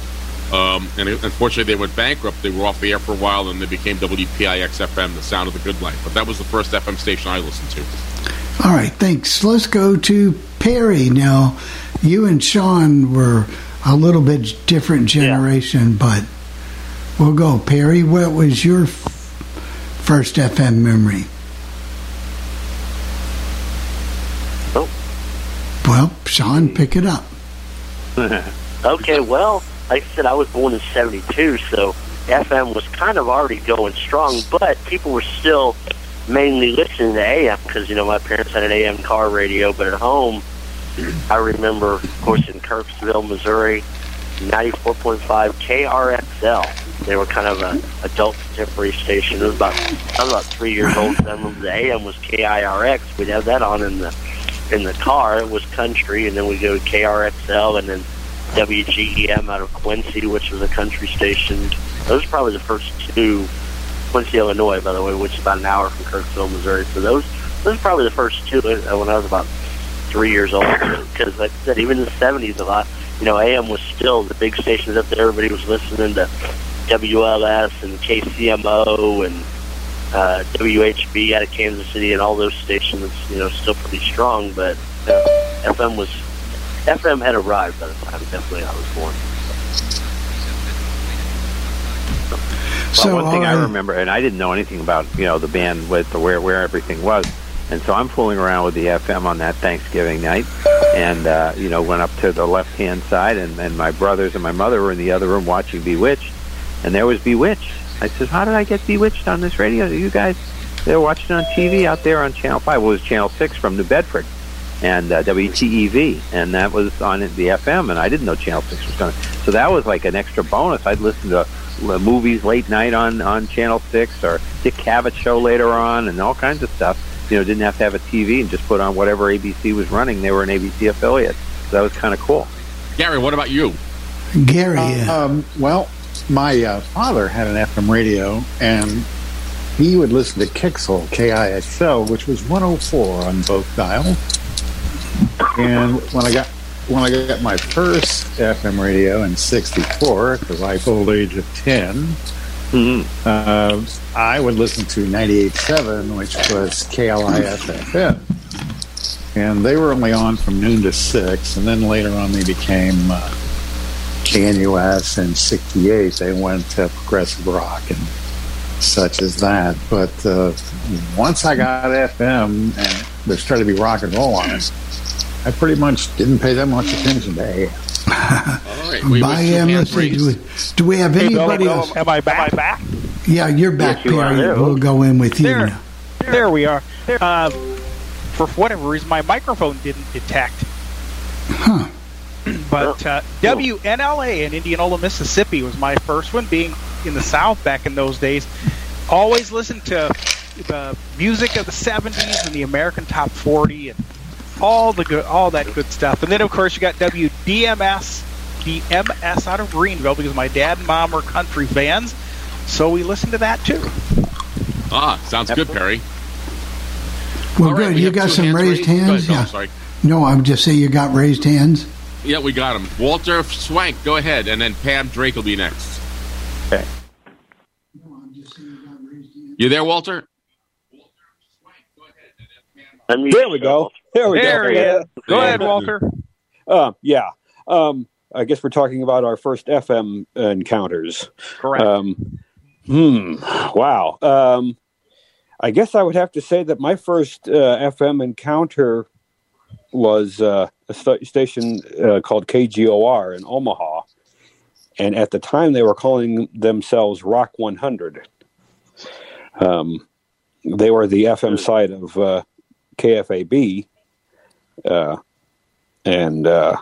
Um, and it, unfortunately, they went bankrupt. They were off the air for a while, and they became WPIX FM, the sound of the good life. But that was the first FM station I listened to. All right, thanks. Let's go to Perry now. You and Sean were a little bit different generation, yeah. but we'll go. Perry, what was your f- first FM memory? Well, Sean, pick it up. okay, well, like I said, I was born in 72, so FM was kind of already going strong, but people were still mainly listening to AM because, you know, my parents had an AM car radio, but at home, I remember, of course, in Kirksville, Missouri, 94.5 KRXL. They were kind of an adult contemporary station. It was about I was about three years old. Then the AM was KIRX. We'd have that on in the in the car it was country, and then we go to KRXL, and then WGEM out of Quincy, which was a country station. Those are probably the first two. Quincy, Illinois, by the way, which is about an hour from Kirksville, Missouri. So those those are probably the first two uh, when I was about three years old. Because, like I said, even in the '70s, a lot, you know, AM was still the big stations up there. Everybody was listening to WLS and KCMO and uh, WHB out of Kansas City and all those stations, you know, still pretty strong. But uh, FM was FM had arrived by the time definitely I was born. So well, one thing I remember, and I didn't know anything about you know the bandwidth or where where everything was, and so I'm fooling around with the FM on that Thanksgiving night, and uh, you know went up to the left hand side, and, and my brothers and my mother were in the other room watching Bewitched, and there was Bewitched, I said, how did I get bewitched on this radio? You guys, they're watching on TV out there on Channel 5. Well, it was Channel 6 from New Bedford and uh, WTEV, and that was on the FM, and I didn't know Channel 6 was going to. So that was like an extra bonus. I'd listen to uh, movies late night on, on Channel 6 or Dick Cavett show later on and all kinds of stuff. You know, didn't have to have a TV and just put on whatever ABC was running. They were an ABC affiliate. So that was kind of cool. Gary, what about you? Gary, uh, um, well, my uh, father had an FM radio, and he would listen to Kixel, KIXL, which was 104 on both dials. And when I got when I got my first FM radio in '64, at the ripe old age of 10, Mm-hmm. Uh, I would listen to 98.7, which was KLIF And they were only on from noon to 6, and then later on they became uh, KNUS and 68. They went to progressive rock and such as that. But uh, once I got FM and there started to be rock and roll on it, I pretty much didn't pay that much attention to AM. All right. We By AM, let's see, do we, do we have anybody Bill, else? Am I back? Am I back? Yeah, you're back, Yes, you. Perry. We'll go in with you There, now. there we are. Uh, for whatever reason, my microphone didn't detect. Huh. But uh, WNLA in Indianola, Mississippi was my first one, being in the South back in those days. Always listened to the music of the 70s and the American Top 40 and all the good, all that good stuff. And then, of course, you got WDMS, DMS out of Greenville because my dad and mom were country fans. So we listened to that too. Ah, sounds good, Perry. Well, All right, good. we You got some hands raised raised. Go ahead, hands? Bill, yeah. sorry. No, I'm just saying you got raised hands. Yeah, we got him. Walter Swank, go ahead, and then Pam Drake will be next. Okay. You there, Walter? There we go. There we go. There go. he is. Go ahead, Walter. Uh, yeah. Um, I guess we're talking about our first FM encounters. Correct. Um, hmm. Wow. Um, I guess I would have to say that my first uh, FM encounter was uh, a st- station uh, called KGOR in Omaha, and at the time they were calling themselves Rock 100. Um, they were the FM side of uh, KFAB, uh, and uh,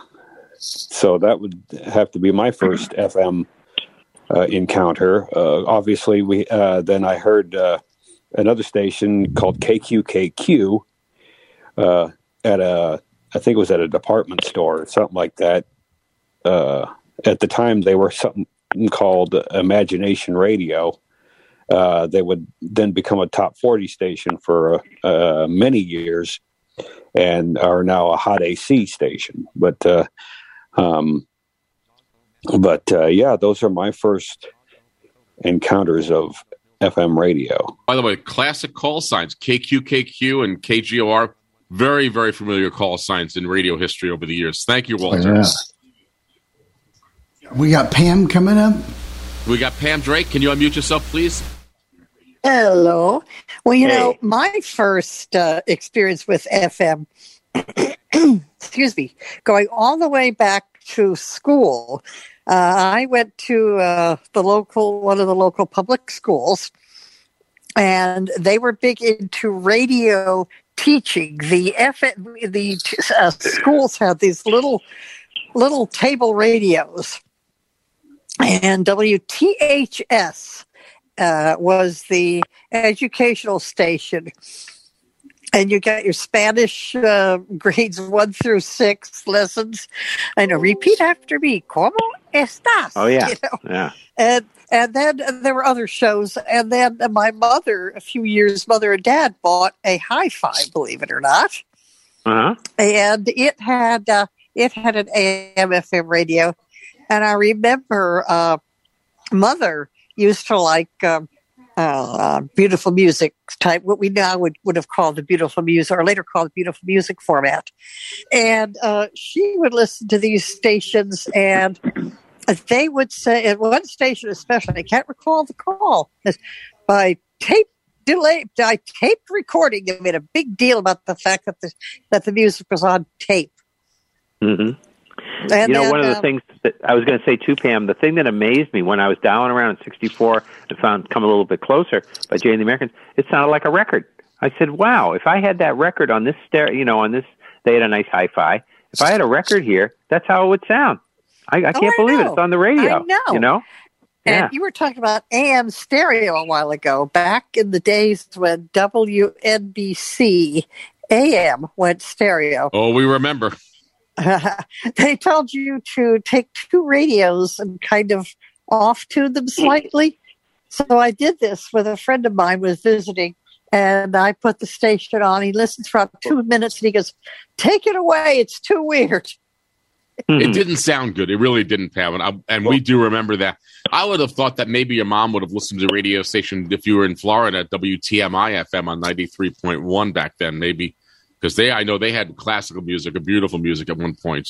so that would have to be my first FM uh, encounter. Uh, obviously, we uh, then I heard uh, another station called KQKQ uh, at a I think it was at a department store or something like that. Uh, at the time, they were something called Imagination Radio. Uh, they would then become a top 40 station for uh, many years and are now a hot AC station. But, uh, um, but uh, yeah, those are my first encounters of FM radio. By the way, classic call signs KQKQ and KGOR. Very, very familiar call signs in radio history over the years. Thank you, Walter. Yeah. We got Pam coming up. We got Pam Drake. Can you unmute yourself, please? Hello. Well, you know, my first uh, experience with FM, excuse me, going all the way back to school, uh, I went to uh, the local, one of the local public schools, and they were big into radio teaching. The FM, the uh, schools had these little, little table radios, and WTHS uh, was the educational station. And you got your Spanish uh, grades one through six lessons. I know, repeat after me. ¿Cómo estás? Oh yeah, You know? yeah. And and then there were other shows. And then my mother, a few years, mother and dad bought a hi-fi, believe it or not Uh huh. and it had uh, it had an AM FM radio, and I remember uh, mother used to like um, uh, uh, beautiful music type, what we now would, would have called the beautiful music, or later called the beautiful music format, and uh, she would listen to these stations and. They would say at one station, especially, I can't recall the call, by tape delay, I taped recording. They made a big deal about the fact that the that the music was on tape. Mm-hmm. And you know, then, one of the um, things that I was going to say too, Pam, the thing that amazed me when I was dialing around in '64 and found "Come a Little Bit Closer" by Jay and the Americans, it sounded like a record. I said, "Wow! If I had that record on this stereo, you know, on this, they had a nice hi-fi. If I had a record here, that's how it would sound. I, I Oh, can't I believe it. It's on the radio. I know. You know? And Yeah. you were talking about AM stereo a while ago, back in the days when WNBC AM went stereo. Oh, we remember. they told you to take two radios and kind of off tune them slightly. So I did this with a friend of mine was visiting and I put the station on. He listens for about two minutes and he goes, Take it away, it's too weird. It mm-hmm. didn't sound good. It really didn't, Pam. And, I, and we do remember that. I would have thought that maybe your mom would have listened to the radio station if you were in Florida at WTMI FM on 93.1 back then, maybe. Because they, I know they had classical music, a beautiful music at one point.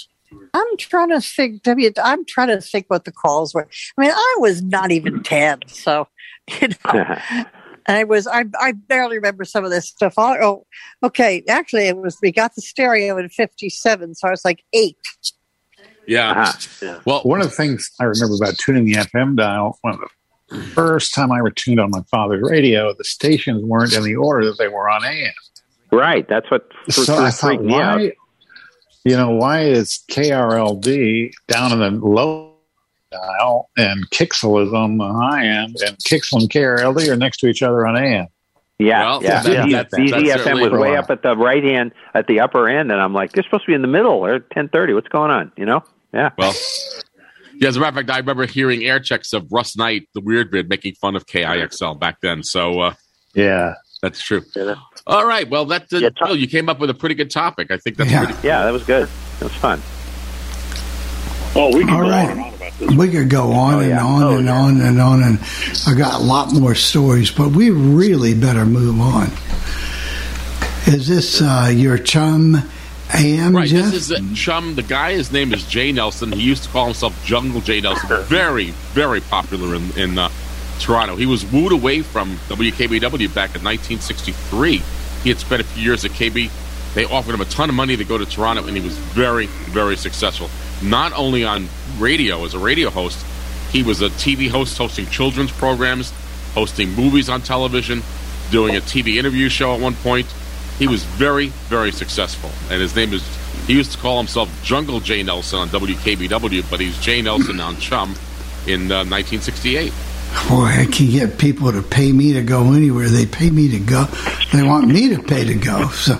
I'm trying to think. W. I'm trying to think what the calls were. I mean, I was not even ten, so you know. I was I I barely remember some of this stuff. Oh, okay. Actually, it was we got the stereo in '57, so I was like eight. Yeah. Uh-huh. Well, one of the things I remember about tuning the FM dial, one of the first time I ever tuned on my father's radio, the stations weren't in the order that they were on AM. Right. That's what so I thought, why, you know, why is KRLD down in the low dial and Kixel is on the high end and Kixel and KRLD are next to each other on AM? Yeah, Well, yeah. that- Z- that- that- ZZFM that's certainly was for a way while. up at the right hand, at the upper end, and I'm like, they're supposed to be in the middle. They're at 10:30. What's going on? You know? Yeah. Well, yeah, as a matter of fact, I remember hearing air checks of Russ Knight, the Weird Beard, making fun of KIXL back then. So, uh, yeah, that's true. All right. Well, that uh, Bill, you came up with a pretty good topic. I think that's Yeah. pretty. Yeah, that was good. That was fun. Oh, we All right. We could go on and on and on and on, and I got a lot more stories, but we really better move on. Is this uh, your chum, AM Right. Jeff? This is uh, Chum. The guy, his name is Jay Nelson. He used to call himself Jungle Jay Nelson. Very, very popular in, in uh, Toronto. He was wooed away from WKBW back in 1963. He had spent a few years at KB. They offered him a ton of money to go to Toronto, and he was very, very successful. Not only on radio as a radio host, he was a TV host hosting children's programs, hosting movies on television, doing a TV interview show at one point. He was very, very successful, and his name is. He used to call himself Jungle Jay Nelson on WKBW, but he's Jay Nelson on Chum in uh, 1968. Boy, I can get people to pay me to go anywhere. They pay me to go. They want me to pay to go. So,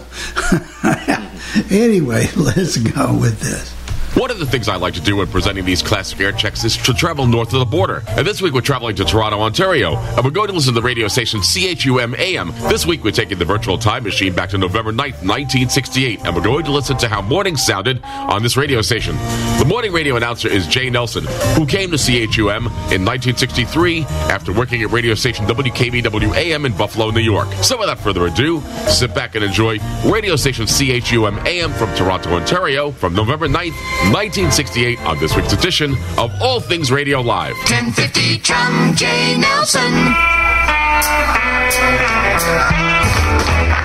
anyway, let's go with this. One of the things I like to do when presenting these classic air checks is to travel north of the border. And this week we're traveling to Toronto, Ontario, and we're going to listen to the radio station CHUM AM. This week we're taking the virtual time machine back to November 9th, 1968, and we're going to listen to how morning sounded on this radio station. The morning radio announcer is Jay Nelson, who came to CHUM in 1963 after working at radio station WKBW AM in Buffalo, New York. So without further ado, sit back and enjoy radio station CHUM AM from Toronto, Ontario, from November 9th, 1968 on this week's edition of All Things Radio Live. 1050 Chum J. Nelson.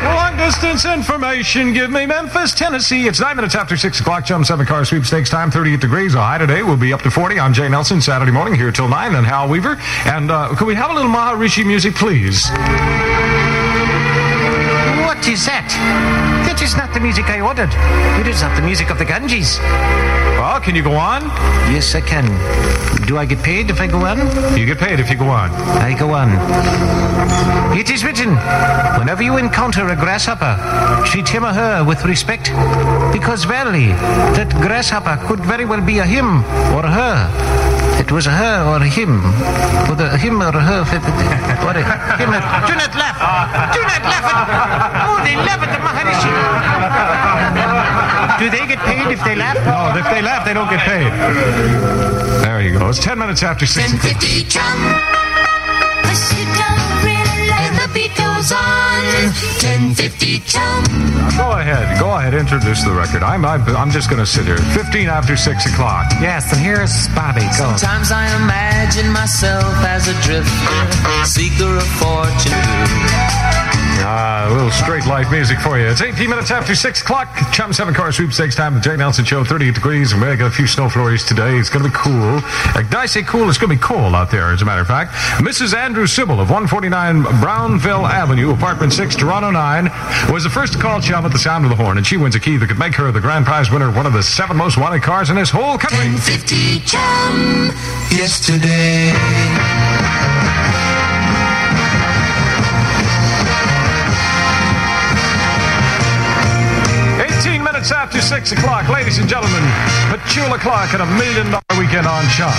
Long distance information. Give me Memphis, Tennessee. It's nine minutes after six o'clock. Chum seven car sweepstakes time. 38 degrees. A high today. We'll be up to 40. I'm Jay Nelson. Saturday morning here till nine. Then Hal Weaver. And uh, could we have a little Maharishi music, please? What is that? Is not the music I ordered. It is not the music of the Ganges. Well, can you go on? Yes, I can. Do I get paid if I go on? You get paid if you go on. I go on. It is written, whenever you encounter a grasshopper, treat him or her with respect, because verily, that grasshopper could very well be a him or a her. It was a her or a him, or the him or a her, or a him. or- Do not laugh. Do not laugh. At, oh, they laugh at the Maharishi. Do they get paid if they laugh? No, if they laugh, they don't get paid. There you go. It's 10 minutes after 6 o'clock. 1050 Chum. Cause you don't really like the beat goes on. 1050 Chum. Go ahead. Go ahead. Introduce the record. I'm, I'm, I'm just going to sit here. 15 after 6 o'clock. Yes, and here's Bobby. Go. Sometimes I imagine myself as a drifter, seeker of fortune. Ah, a little straight life music for you. It's 18 minutes after 6 o'clock. Chum 7 car sweepstakes time. The Jay Nelson Show, 38 degrees. And we got a few snow flurries today. It's going to be cool. Uh, did I say cool? It's going to be cold out there, as a matter of fact. Mrs. Andrew Sybil of 149 Brownville Avenue, apartment 6, Toronto 9, was the first to call Chum at the sound of the horn. And she wins a key that could make her the grand prize winner of one of the seven most wanted cars in this whole country. 1050 Chum. Yesterday. Minutes after 6 o'clock, ladies and gentlemen, Petula Clark and a million dollar weekend on Chum.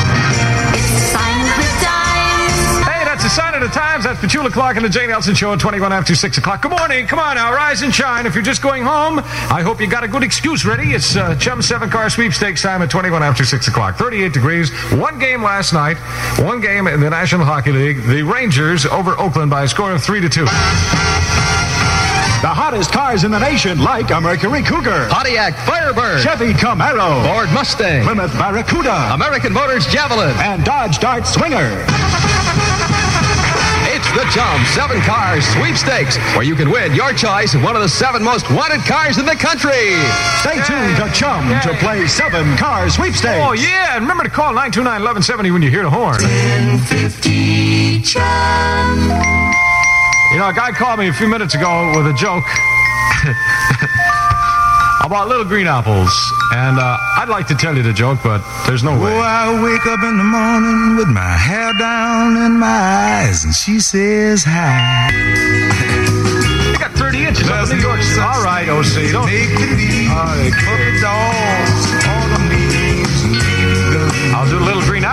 Hey, that's a sign of the times. That's Petula Clark and the Jay Nelson Show at 21 after 6 o'clock. Good morning. Come on now, rise and shine. If you're just going home, I hope you got a good excuse ready. It's uh, Chum 7 car sweepstakes time at 21 after 6 o'clock. 38 degrees. One game last night. One game in the National Hockey League. The Rangers over Oakland by a score of 3 to 2. The hottest cars in the nation, like a Mercury Cougar, Pontiac Firebird, Chevy Camaro, Ford Mustang, Plymouth Barracuda, American Motors Javelin, and Dodge Dart Swinger. It's the Chum 7 Cars Sweepstakes, where you can win your choice of one of the seven most wanted cars in the country. Stay tuned to Chum to play 7 Car Sweepstakes. Oh, yeah. And remember to call 929 1170 when you hear the horn. 1050 Chum. You know, a guy called me a few minutes ago with a joke about little green apples. And uh, I'd like to tell you the joke, but there's no way. Oh, I wake up in the morning with my hair down in my eyes, and she says hi. You got 30 inches of New York. All right, OC. Don't. Make the leaves, All right. put it on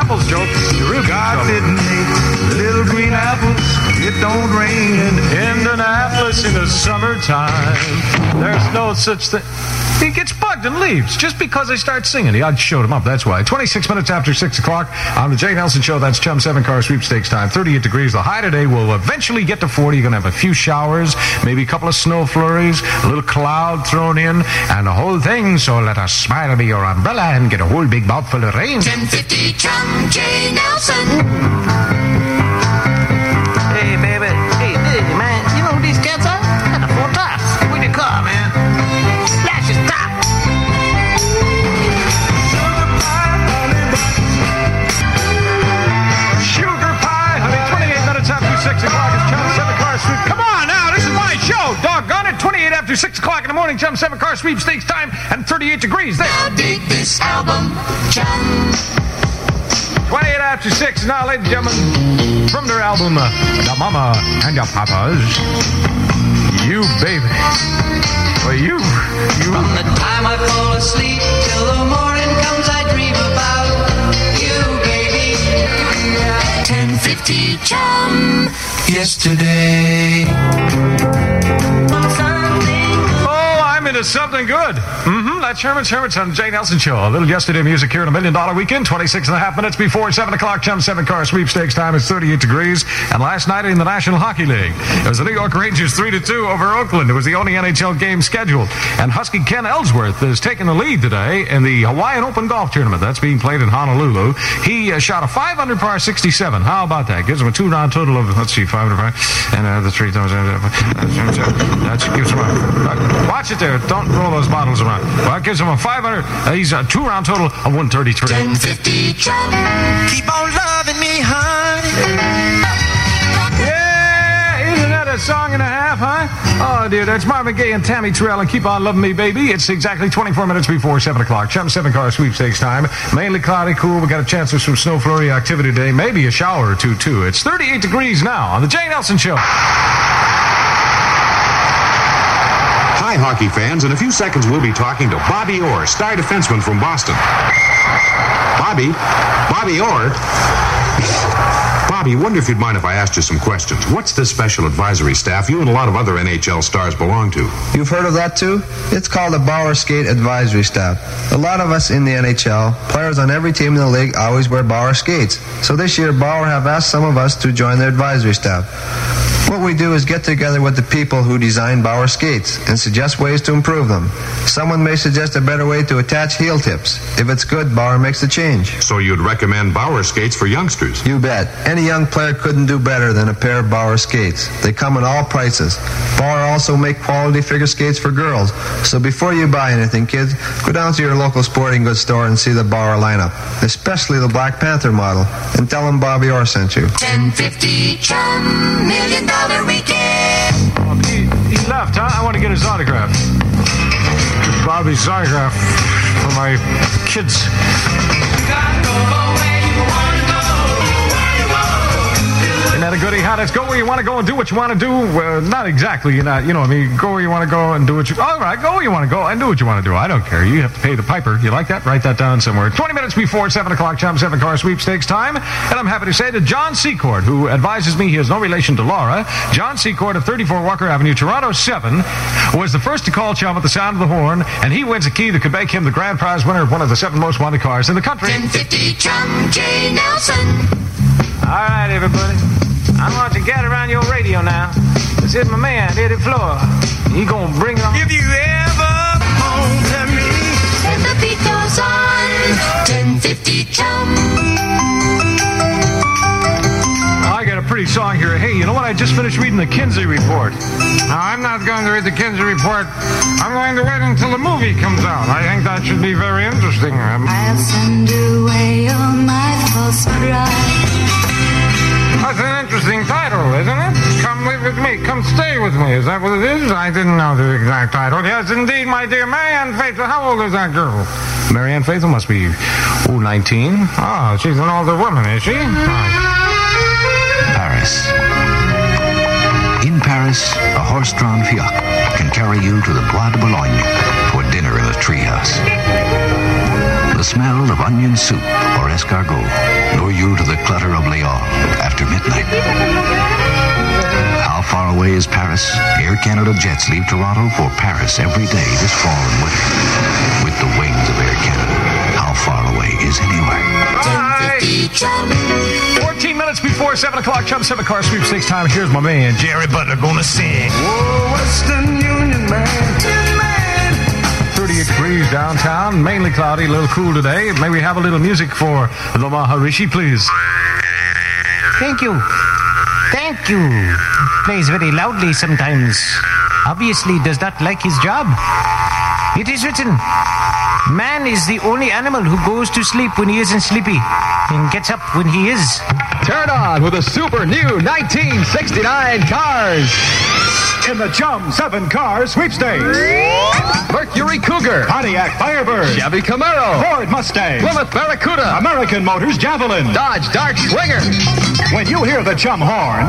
apples joke. You're God didn't make little green apples. It don't rain in Indianapolis in the summertime. There's no such thing. He gets bugged and leaves just because I start singing. He, I showed him up, that's why. 26 minutes after 6 o'clock on the Jay Nelson Show. That's Chum 7 car sweepstakes time. 38 degrees. The high today will eventually get to 40. You're going to have a few showers, maybe a couple of snow flurries, a little cloud thrown in, and the whole thing. So let a smile be your umbrella and get a whole big mouthful of rain. 1050 Chum J. Nelson. Hey, baby. Hey, hey, man. You know who these cats are? Got the four tops. With your car, man. Splash is top. Sugar pie, honey. 28 minutes after 6 o'clock. It's Chum 7 car sweep. Come on now. This is my show. Doggone it. 28 after 6 o'clock in the morning. Chum 7 car sweepstakes time and 38 degrees there. I Dig this album, Chum. 28 after 6 now, ladies and gentlemen, from their album, uh, The Mama and the Papas. You baby. Well, you, you. From the time I fall asleep till the morning comes, I dream about you, baby. 1050 Chum. yesterday. Oh, into something good. Mm-hmm. That's Herman's Hermits on Jay Nelson Show. A little yesterday music here in a million dollar weekend. 26 and a half minutes before 7 o'clock. Chum 7 car sweepstakes time is 38 degrees. And last night in the National Hockey League, it was the New York Rangers 3 to 2 over Oakland. It was the only NHL game scheduled. And Husky Ken Ellsworth is taking the lead today in the Hawaiian Open Golf Tournament. That's being played in Honolulu. He uh, shot a 500 par 67. How about that? Gives him a two round total of, let's see, 500 par. And uh, the three thousand. That gives him a. Watch it there. Don't roll those bottles around. Well, that gives him a 500. Uh, he's a two round total of 133. 1050 Chum. Keep on loving me, honey. Yeah, isn't that a song and a half, huh? Oh, dear, that's Marvin Gaye and Tammy Terrell and Keep On Loving Me, Baby. It's exactly 24 minutes before 7 o'clock. Chum 7 car sweepstakes time. Mainly cloudy, cool. We got a chance for some snow flurry activity today. Maybe a shower or two, too. It's 38 degrees now on The Jay Nelson Show. Hi, hockey fans. In a few seconds, we'll be talking to Bobby Orr, star defenseman from Boston. Bobby? Bobby Orr? Bobby, wonder if you'd mind if I asked you some questions. What's this special advisory staff you and a lot of other NHL stars belong to? You've heard of that too? It's called the Bauer Skate Advisory Staff. A lot of us in the NHL, players on every team in the league, always wear Bauer skates. So this year, Bauer have asked some of us to join their advisory staff. What we do is get together with the people who design Bauer skates and suggest ways to improve them. Someone may suggest a better way to attach heel tips. If it's good, Bauer makes the change. So you'd recommend Bauer skates for youngsters? You bet. Any young player couldn't do better than a pair of Bauer skates. They come in all prices. Bauer also make quality figure skates for girls. So before you buy anything, kids, go down to your local sporting goods store and see the Bauer lineup, especially the Black Panther model, and tell them Bobby Orr sent you. 1050 Chum. Million dollar weekend. He, he left, huh? I want to get his autograph. Get Bobby's autograph for my kids. A goody. How does go where you want to go and do what you want to do? Uh, not exactly. You're not. You know. I mean, go where you want to go and do what you. All right, go where you want to go and do what you want to do. I don't care. You have to pay the piper. You like that? Write that down somewhere. Twenty minutes before seven o'clock, Chum Seven Car Sweepstakes time, and I'm happy to say to John Secord, who advises me he has no relation to Laura, John Secord of 34 Walker Avenue, Toronto Seven, was the first to call Chum at the sound of the horn, and he wins a key that could make him the grand prize winner of one of the seven most wanted cars in the country. 1050 Chum J. Nelson. All right, everybody. I want you to gather around your radio now. This is my man, Eddie Floyd. He gonna bring it on. If you ever home to me, and the beat goes on. 1050 Chum. I got a pretty song here. Hey, you know what? I just finished reading the Kinsey report. Now, I'm not going to read the Kinsey report. I'm going to wait until the movie comes out. I think that should be very interesting. Um, I'll send away all my false pride. That's title, isn't it? Come live with me. Come stay with me. Is that what it is? I didn't know the exact title. Yes, indeed, my dear Marianne Faithfull. How old is that girl? Marianne Faithfull must be, oh, 19. Oh, she's an older woman, is she? Ah. Paris. In Paris, a horse-drawn fiacre can carry you to the Bois de Boulogne for dinner in a treehouse. The smell of onion soup or escargot lure you to the clutter of Lyon after midnight. How far away is Paris? Air Canada jets leave Toronto for Paris every day this fall and winter with the wings of Air Canada. How far away is anywhere? 14 minutes before 7 o'clock, Chum 7 car sweepstakes time. Here's my man, Jerry Butler, gonna sing. Whoa, Western Union man. 38 degrees downtown, mainly cloudy, a little cool today. May we have a little music for the Maharishi, please? Thank you. Thank you. Plays very loudly sometimes. Obviously does not like his job. It is written, man is the only animal who goes to sleep when he isn't sleepy and gets up when he is. Turn on with a super new 1969 Cars. In the Chum 7 Car Sweepstakes. Mercury Cougar. Pontiac Firebird. Chevy Camaro. Ford Mustang. Plymouth Barracuda. American Motors Javelin. Dodge Dart Swinger. When you hear the Chum horn,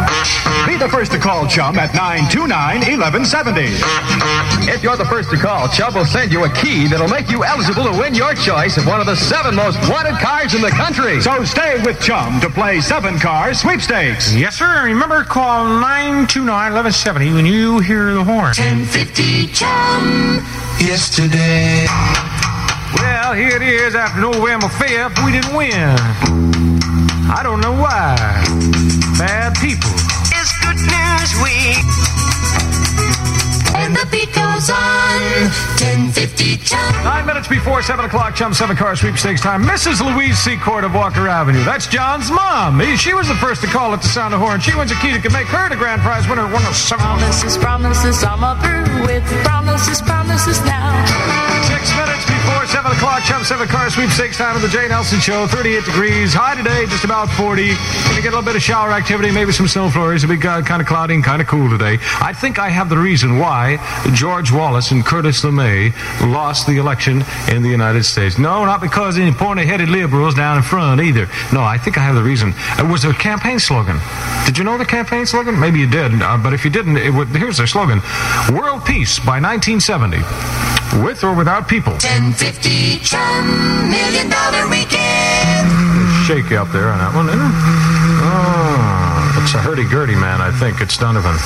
be the first to call Chum at 929-1170. If you're the first to call, Chum will send you a key that'll make you eligible to win your choice of one of the seven most wanted cars in the country. So stay with Chum to play 7 Car Sweepstakes. Yes, sir. Remember, call 929-1170 when you hear the horn. 1050 Chum. Yesterday. Well, here it is after November 5th. We didn't win. I don't know why. Nine minutes before 7 o'clock, Chum 7 car sweepstakes time. Mrs. Louise Secord of Walker Avenue. That's John's mom. She was the first to call at the sound of horn. She wins a key that could make her the grand prize winner one of seven. Promises, promises, I'm a through with promises, promises now. O'clock, Chum 7 car sweepstakes time of the Jay Nelson Show. 38 degrees. High today, just about 40. Gonna get a little bit of shower activity, maybe some snow flurries. It'll be uh, kind of cloudy and kind of cool today. I think I have the reason why George Wallace and Curtis LeMay lost the election in the United States. No, not because any pointy-headed liberals down in front either. No, I think I have the reason. It was a campaign slogan. Did you know the campaign slogan? Maybe you did, uh, but if you didn't, it would, here's their slogan: "World Peace by 1970." With or without people. 1050 Chum. Million dollar weekend. Shaky up there on that one, isn't it? Oh, it's a hurdy-gurdy man, I think. It's Donovan.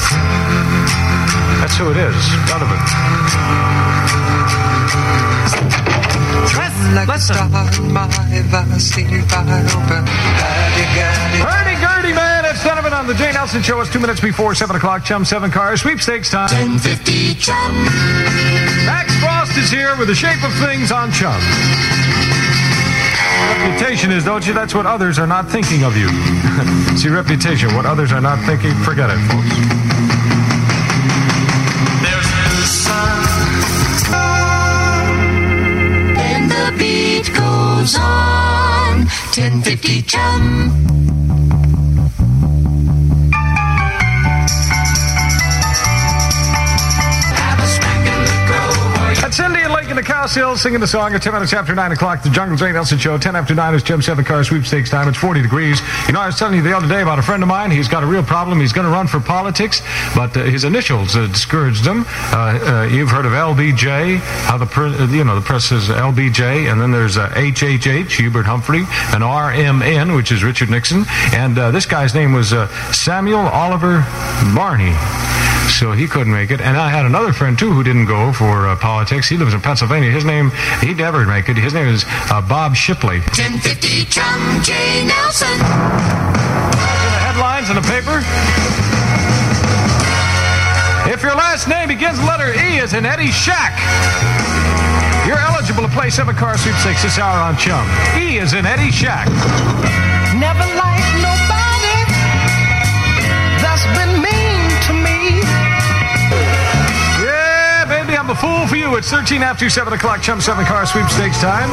That's who it is, Donovan. Like a star, my vast open. Hurdy-gurdy man, it's Donovan on the Jay Nelson Show. It's two minutes before 7 o'clock, Chum 7 car sweepstakes time. 1050 Chum. Max Frost is here with the shape of things on Chum. Reputation is, don't you? That's what others are not thinking of you. See, reputation, what others are not thinking, forget it, folks. There's the sun. And the beat goes on. 1050 Chum. Cindy taking the Cow Hill, singing the song at 10 minutes after 9 o'clock. The Jungle Jay Nelson Show, 10 after 9 is Chum 7 car sweepstakes time. It's 40 degrees. You know, I was telling you the other day about a friend of mine. He's got a real problem. He's going to run for politics, but uh, his initials uh, discouraged him. Uh, uh, you've heard of LBJ, how the, pre- uh, you know, the press says LBJ, and then there's uh, HHH, Hubert Humphrey, and RMN, which is Richard Nixon. And uh, this guy's name was uh, Samuel Oliver Barney. So he couldn't make it. And I had another friend, too, who didn't go for uh, politics. He lives in Pennsylvania. His name, he'd never make it. His name is uh, Bob Shipley. 1050 Chum J. Nelson. The headlines in the paper. If your last name begins with letter E as in Eddie Shack, you're eligible to play seven car sweepstakes this hour on Chum. E is in Eddie Shack. Never liked nobody that's been mean A fool for you. It's 13 after 7 o'clock, Chum 7 car sweepstakes time.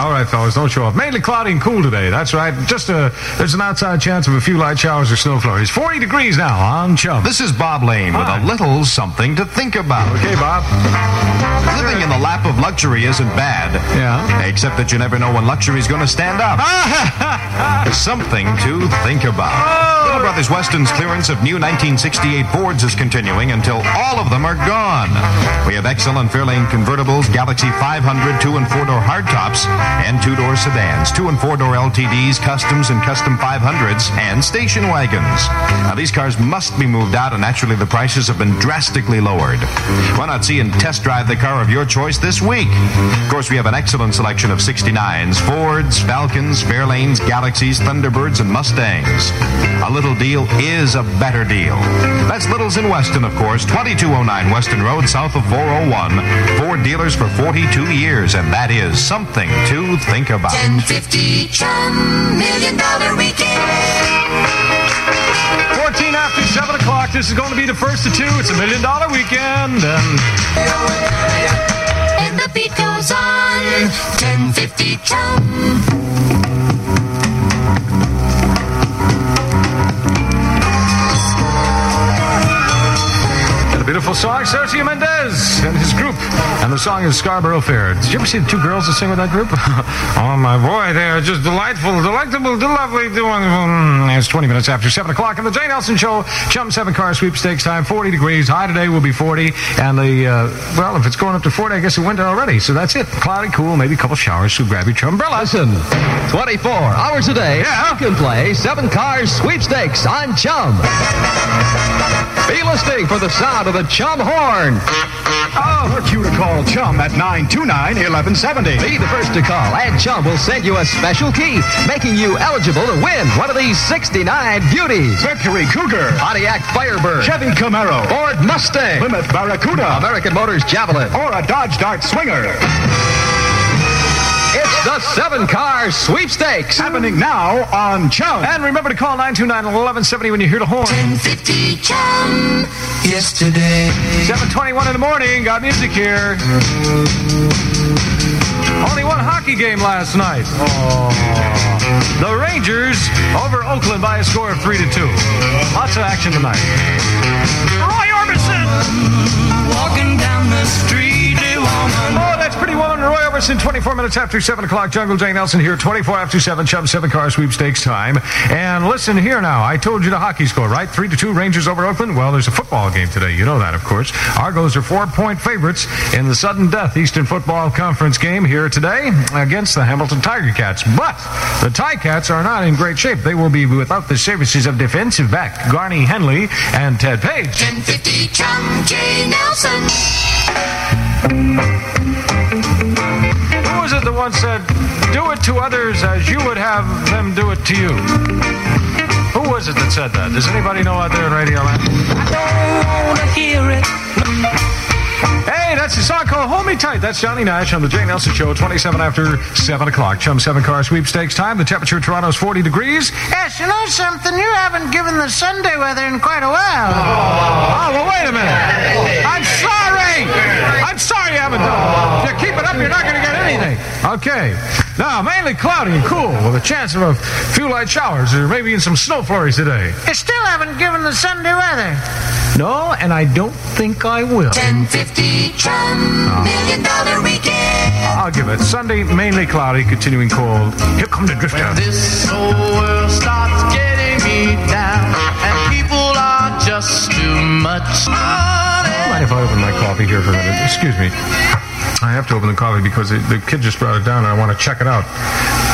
All right, fellas, don't show off. Mainly cloudy and cool today. That's right. Just a, there's an outside chance of a few light showers or snow flurries. 40 degrees now on Chum. This is Bob Lane with a little something to think about. Okay, Bob. Living in the lap of luxury isn't bad. Yeah. Except that you never know when luxury is going to stand up. something to think about. Oh, Little Brothers Weston's clearance of new 1968 Fords is continuing until all of them are gone. We have excellent Fairlane convertibles, Galaxie 500 two and four door hardtops, and two door sedans, two and four door LTDs, customs and custom 500s, and station wagons. Now, these cars must be moved out, and naturally, the prices have been drastically lowered. Why not see and test drive the car of your choice this week? Of course, we have an excellent selection of 69s, Fords, Falcons, Fairlanes, Galaxies, Thunderbirds, and Mustangs. A little deal is a better deal. That's Little's in Weston, of course, 2209 Weston Road, south of 401. Ford dealers for 42 years, and that is something to think about. 1050 Chum Million Dollar Weekend. 14 after 7 o'clock. This is going to be the first of two. It's a million dollar weekend. And And the beat goes on. 1050 Chum. Beautiful song, Sergio Mendes and his group. And the song is Scarborough Fair. Did you ever see the two girls that sing with that group? oh, my boy, they are just delightful, delectable, lovely, wonderful. It's 20 minutes after 7 o'clock on the Jay Nelson Show. Chum 7 car sweepstakes time, 40 degrees. High today will be 40. And the, uh, well, if it's going up to 40, I guess it went already. So that's it. Cloudy, cool, maybe a couple showers. So grab your umbrella. Listen, 24 hours a day, you can play seven car sweepstakes on Chum. Be listening for the sound of the Chum horn. Oh, cue to call Chum at 929-1170. Be the first to call, and Chum will send you a special key, making you eligible to win one of these 69 beauties. Mercury Cougar, Pontiac Firebird, Chevy Camaro, Ford Mustang, Plymouth Barracuda, American Motors Javelin, or a Dodge Dart Swinger. It's the seven car sweepstakes. Happening now on Chum. And remember to call 929-1170 when you hear the horn. 1050 Chum. Yesterday. 721 in the morning. Got music here. Only one hockey game last night. The Rangers over Oakland by a score of 3 to 2. Lots of action tonight. Roy Orbison! Walking down the street, a woman. Oh, that's Pretty Woman, Roy Orbison, 24 minutes after 7 o'clock. Jungle Jay Nelson here, 24 after 7, Chum 7 car sweepstakes time. And listen here now. I told you the hockey score, right? 3 to 2, Rangers over Oakland. Well, there's a football game today. You know that, of course. Argos are four point favorites in the sudden death Eastern Football Conference game here today against the Hamilton Tiger Cats. But the Tiger Cats are not in great shape. They will be without the services of defensive back Garney Henley and Ted Page. 1050 Chum J. Nelson. Who was it that once said, do it to others as you would have them do it to you? Who was it that said that? Does anybody know out there in Radio Land? I don't want to hear it. Hey, that's a song called Hold Me Tight. That's Johnny Nash on the Jay Nelson Show, 27 after 7 o'clock. Chum 7 car sweepstakes time. The temperature in Toronto is 40 degrees. Yes, you know something? You haven't given the Sunday weather in quite a while. Oh, well, wait a minute. I'm sorry. I'm sorry you haven't done it. If you keep it up, you're not going to get anything. Okay. Now, mainly cloudy and cool with a chance of a few light showers or maybe even some snow flurries today. You still haven't given the Sunday weather. No, and I don't think I will. 1050 Chum, ah. Million Dollar Weekend. I'll give it. Sunday, mainly cloudy, continuing cold. Here come the drifter. This whole world starts getting me down, and people are just too much. Mind if I open my coffee here for a minute? Excuse me. I have to open the coffee because the, the kid just brought it down and I want to check it out.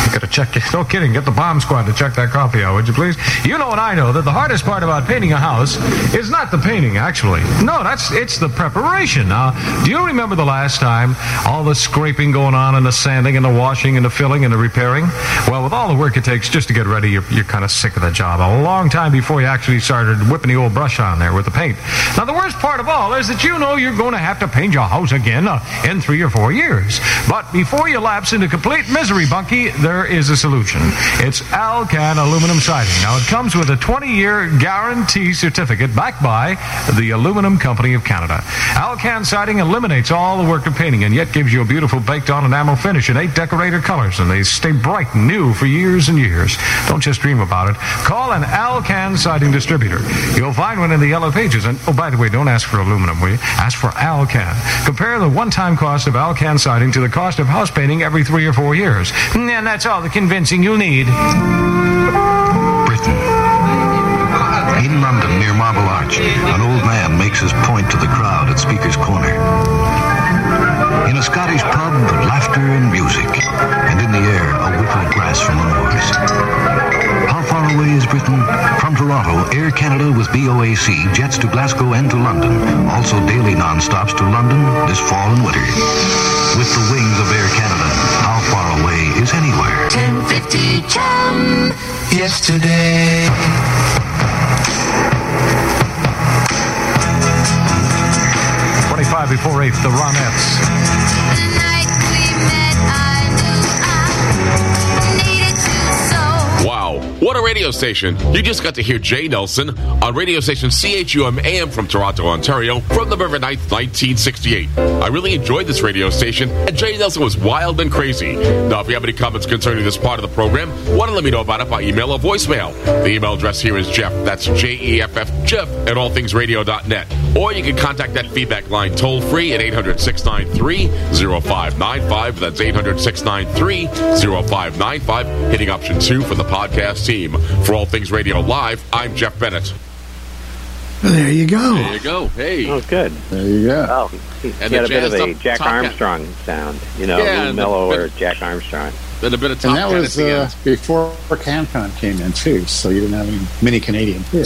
You got to check it. No kidding. Get the bomb squad to check that coffee out, would you please? You know and I know that the hardest part about painting a house is not the painting, actually. No, that's it's the preparation. Now, do you remember the last time all the scraping going on and the sanding and the washing and the filling and the repairing? Well, with all the work it takes just to get ready, you're, you're kind of sick of the job a long time before you actually started whipping the old brush on there with the paint. Now, the worst part of all is that you know you're going to have to paint your house again uh, in three or four years. But before you lapse into complete misery, Bunky, there is a solution. It's Alcan aluminum siding. Now, it comes with a 20-year guarantee certificate backed by the Aluminum Company of Canada. Alcan siding eliminates all the work of painting and yet gives you a beautiful baked-on enamel finish in eight decorator colors, and they stay bright and new for years and years. Don't just dream about it. Call an Alcan siding distributor. You'll find one in the yellow pages. And, oh, by the way, don't ask for aluminum, will you? Ask for Alcan. Compare the one-time cost of Alcan siding to the cost of house painting every three or four years. And that's all the convincing you'll need. Britain. In London, near Marble Arch, an old man makes his point to the crowd at Speaker's Corner. In a Scottish pub, laughter and music, and in the air, a whiff of grass from the moors. How is Britain? From Toronto, Air Canada with BOAC jets to Glasgow and to London. Also daily non-stops to London this fall and winter. With the wings of Air Canada, how far away is anywhere? 1050 Chum, yesterday. 25 before 8, the Ronettes. What a radio station. You just got to hear Jay Nelson on radio station CHUM AM from Toronto, Ontario from November 9th, 1968. I really enjoyed this radio station, and Jay Nelson was wild and crazy. Now, if you have any comments concerning this part of the program, want to let me know about it by email or voicemail. The email address here is Jeff, that's J E F F, Jeff at allthingsradio.net. Or you can contact that feedback line toll free at 800 693 0595. That's 800 693 0595. Hitting option two for the podcast team. For All Things Radio Live, I'm Jeff Bennett. There you go. There you go. Hey. Oh, good. There you go. Oh, he, he And had the a bit of a Jack Top Hat. Armstrong sound, you know, Yeah, a little mellower Jack Armstrong. Then a bit of And that was at the uh, end. before CanCon came in, too, so you didn't have any mini Canadian here.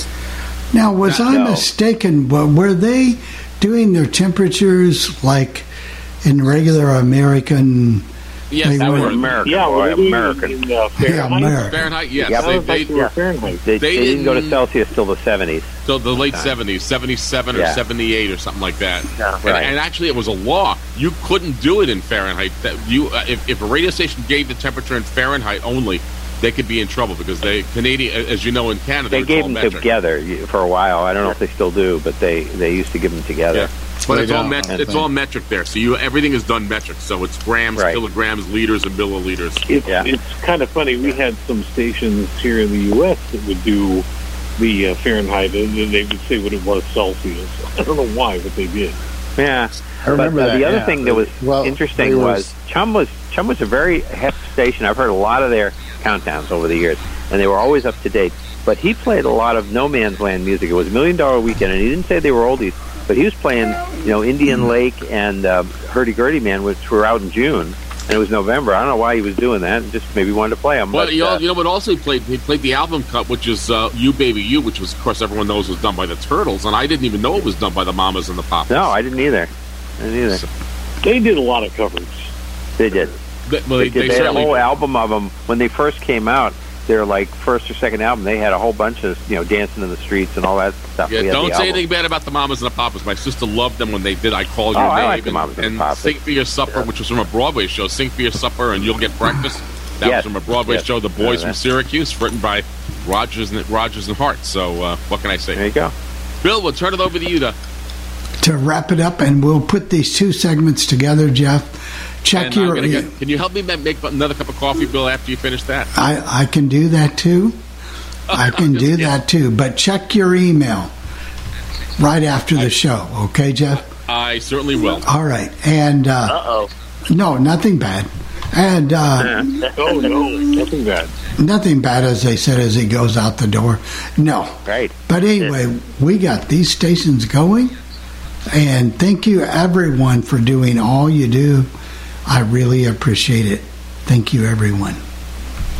Now, was I No. mistaken? But were they doing their temperatures like in regular American? Yes, they that were- was American. Yeah, boy, we're doing American. Yeah, American. Fahrenheit, yes. Yeah, they, it they, they were Fahrenheit. They, They they didn't go to Celsius till the 70s. So the late seventies, seventy-seven or Yeah. seventy-eight or something like that. Yeah, and, right. and actually, it was a law. You couldn't do it in Fahrenheit. That you, uh, if, if a radio station gave the temperature in Fahrenheit only, they could be in trouble because they Canadian, as you know, in Canada, They gave them metric. together for a while. I don't know if they still do, but they, they used to give them together. Yeah. But it's all don't, met, it's all metric there. So you everything is done metric. So it's grams, Right. kilograms, liters, and milliliters. It's, Yeah. it's kind of funny. We had some stations here in the U.S. that would do the uh, Fahrenheit, and then they would say what it was Celsius. I don't know why, but they did. Yeah. I remember but, uh, that, the other yeah. thing that was Well, interesting was, was- Chum was Chum was a very hep station. I've heard a lot of their countdowns over the years, and they were always up to date. But he played a lot of no man's land music. It was Million Dollar Weekend, and he didn't say they were oldies, but he was playing, you know, Indian Lake and uh, Hurdy Gurdy Man, which were out in June, and it was November. I don't know why he was doing that. Just maybe wanted to play them. Well, but, you, know, uh, you know what? Also, he played he played the album cut, which is uh, "You Baby You," which was, of course, everyone knows was done by the Turtles, and I didn't even know it was done by the Mamas and the Papas. no, I didn't either. I didn't either. They did a lot of covers. They did. They, well, They, they, did. they they had a certainly whole album of them when they first came out. Their like first or second album, they had a whole bunch of you know dancing in the streets and all that stuff. Yeah, don't say album. anything bad about the Mamas and the Papas. My sister loved them when they did "I Call Oh, Your I Name" like the and, Mamas and the and Papas. "Sing for Your Supper," which was from a Broadway show. "Sing for Your Supper" and "You'll Get Breakfast." That Yes. was from a Broadway Yes. show. The Boys Yeah, from Syracuse, written by Rodgers and Rodgers and Hart. So uh, what can I say? There you go. Bill, we'll turn it over to you to To wrap it up, and we'll put these two segments together, Jeff. Check and your. gonna get- can you help me make another cup of coffee, Bill, after you finish that? I I can do that too. I can do that too. But check your email. right after the show. Okay, Jeff? I certainly will. All right. And uh oh. no, nothing bad. And uh oh no, nothing bad. nothing bad as they said as he goes out the door. No. Right. But anyway, we got these stations going and thank you everyone for doing all you do. I really appreciate it. Thank you everyone.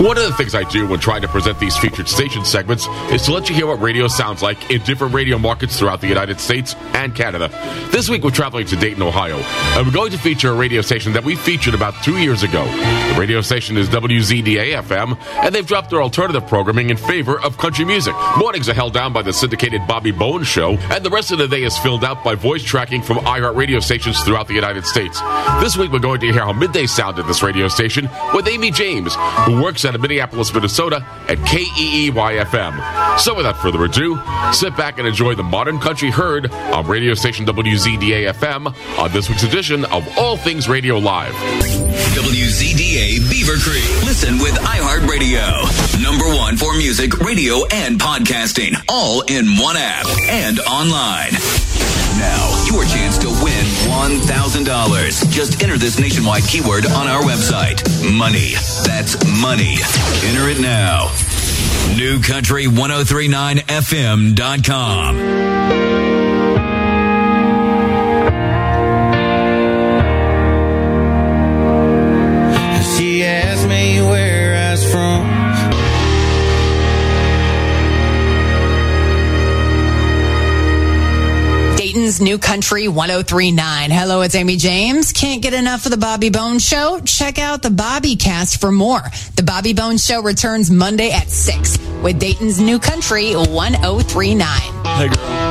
One of the things I do when trying to present these featured station segments is to let you hear what radio sounds like in different radio markets throughout the United States and Canada. This week we're traveling to Dayton, Ohio, and we're going to feature a radio station that we featured about two years ago. The radio station is WZDA FM, and they've dropped their alternative programming in favor of country music. Mornings are held down by the syndicated Bobby Bones Show, and the rest of the day is filled out by voice tracking from iHeart radio stations throughout the United States. This week we're going to hear how midday sounded at this radio station with Amy James, who works out of Minneapolis, Minnesota at KEEY FM. So without further ado, sit back and enjoy the modern country heard on radio station WZDA FM on this week's edition of All Things Radio Live. WZDA Beaver Creek. Listen with iHeartRadio. Number one for music, radio, and podcasting. All in one app and online. Now, your chance to $1,000. Just enter this nationwide keyword on our website. Money. That's money. Enter it now. Newcountry1039FM.com. New Country 1039. Hello, it's Amy James. Can't get enough of the Bobby Bones Show? Check out the Bobby Cast for more. The Bobby Bones Show returns Monday at 6 with Dayton's New Country 1039. Hey, girl.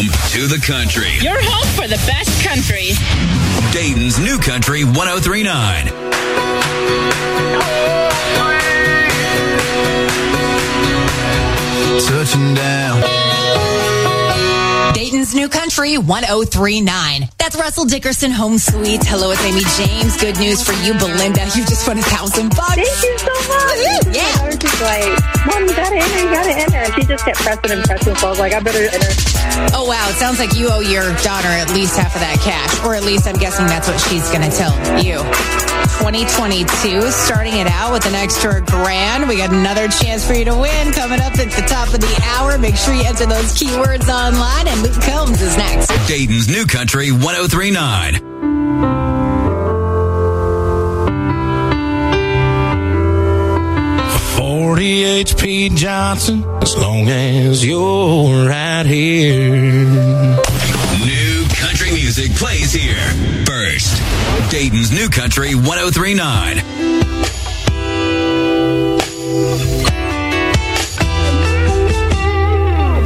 Home to the country. Your home for the best country. Dayton's New Country 1039. Touching down. Dayton's New Country 1039. That's Russell Dickerson Home Sweet. Hello, it's Amy James. Good news for you, Belinda. You just won a thousand bucks. Thank you so much. Yeah. I was just like, Mom, you gotta enter, you gotta enter. And she just kept pressing and pressing, so I was like, I better enter. Oh, wow. It sounds like you owe your daughter at least half of that cash. Or at least I'm guessing that's what she's to tell you. 2022, starting it out with an extra grand. We got another chance for you to win coming up at the top of the hour. Make sure you enter those keywords online. And Luke Combs is next. Dayton's New Country 1039. Forty HP Johnson, as long as you're right here. Plays here first. Dayton's New Country 1039.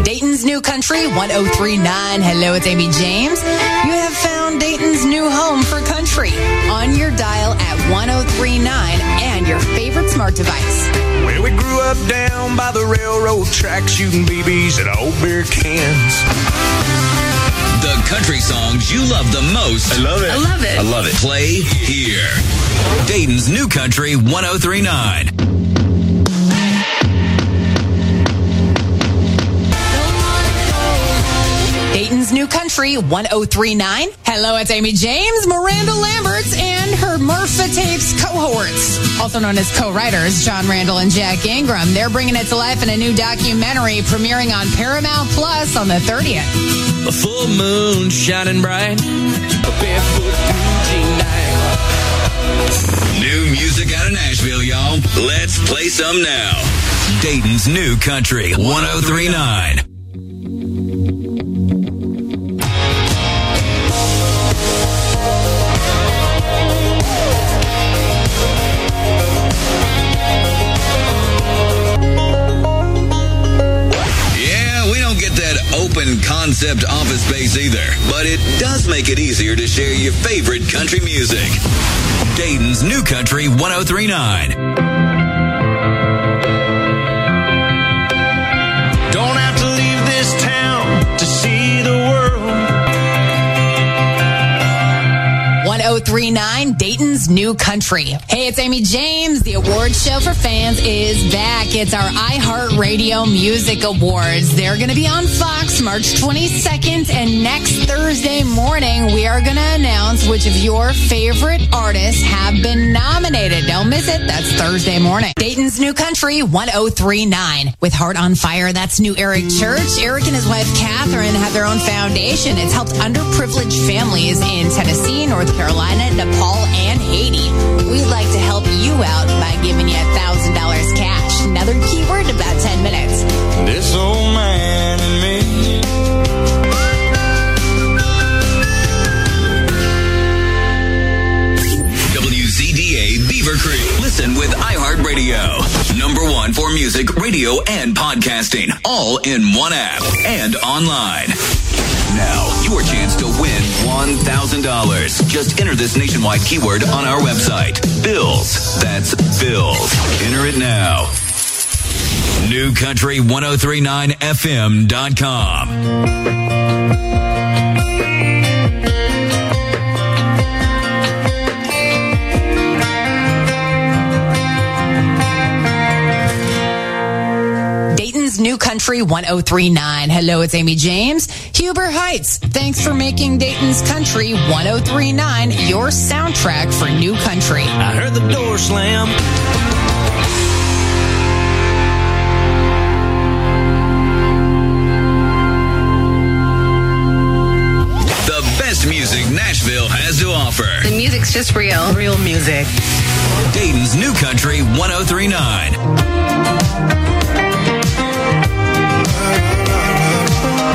Dayton's New Country 1039. Hello, it's Amy James. You have found Dayton's new home for country on your dial at 1039 and your favorite smart device. Well, we grew up down by the railroad track shooting BBs at old beer cans. The country songs you love the most. I love it. I love it. I love it. Play here. Dayton's New Country 1039. Country 1039. Hello, it's Amy James, Miranda Lamberts, and her Marfa Tapes cohorts, also known as co-writers, Jon Randall and Jack Ingram. They're bringing it to life in a new documentary premiering on Paramount Plus on the 30th. A full moon shining bright. A barefoot night. New music out of Nashville, y'all. Let's play some now. Dayton's New Country 1039. Concept office space either, but it does make it easier to share your favorite country music. Dayton's New Country 1039. 1039, Dayton's New Country. Hey, it's Amy James. The award show for fans is back. It's our iHeartRadio Music Awards. They're going to be on Fox March 22nd, and next Thursday morning, we are going to announce which of your favorite artists have been nominated. Don't miss it. That's Thursday morning. Dayton's New Country 1039. With Heart on Fire, that's new Eric Church. Eric and his wife Catherine have their own foundation. It's helped underprivileged families in Tennessee, North Carolina, Nepal, and Haiti. We'd like to help you out by giving you $1,000 cash. Another keyword in about 10 minutes. This old man and me. WZDA Beaver Creek. Listen with iHeartRadio. Number one for music, radio, and podcasting. All in one app and online. Now, your chance to win $1,000. Just enter this nationwide keyword on our website. Bills. That's Bills. Enter it now. NewCountry1039FM.com. New Country 1039. Hello, it's Amy James. Huber Heights, thanks for making Dayton's Country 1039 your soundtrack for New Country. I heard the door slam. The best music Nashville has to offer. The music's just real. Real music. Dayton's New Country 1039.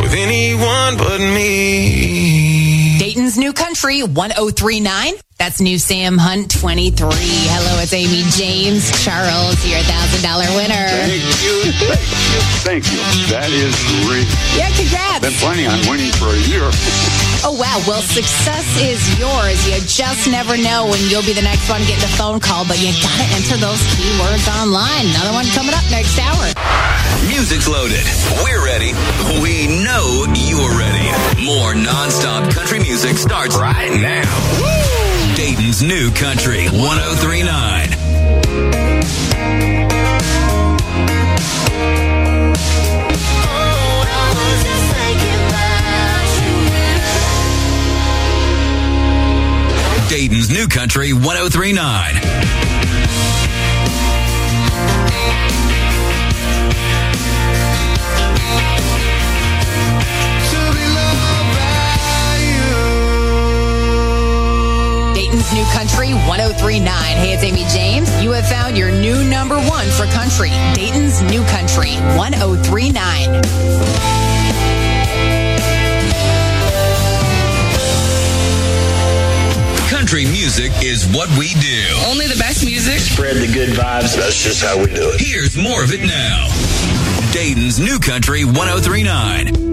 With anyone but me. Dayton's New Country 1039. That's new Sam Hunt 23. Hello, it's Amy James. Charles, your $1,000 winner. Thank you. Thank you. Thank you. That is great. Yeah, congrats. Been planning on winning for a year. Oh, wow. Well, success is yours. You just never know when you'll be the next one getting a phone call, but you got to enter those keywords online. Another one coming up next hour. Music's loaded. We're ready. We know you're ready. More nonstop country music starts right now. Dayton's New Country 1039. Dayton's New Country 1039. Dayton's New Country 1039. Hey, it's Amy James. You have found your new number one for country. Dayton's New Country 1039. Country music is what we do. Only the best music. Spread the good vibes. That's just how we do it. Here's more of it now. Dayton's New Country 1039.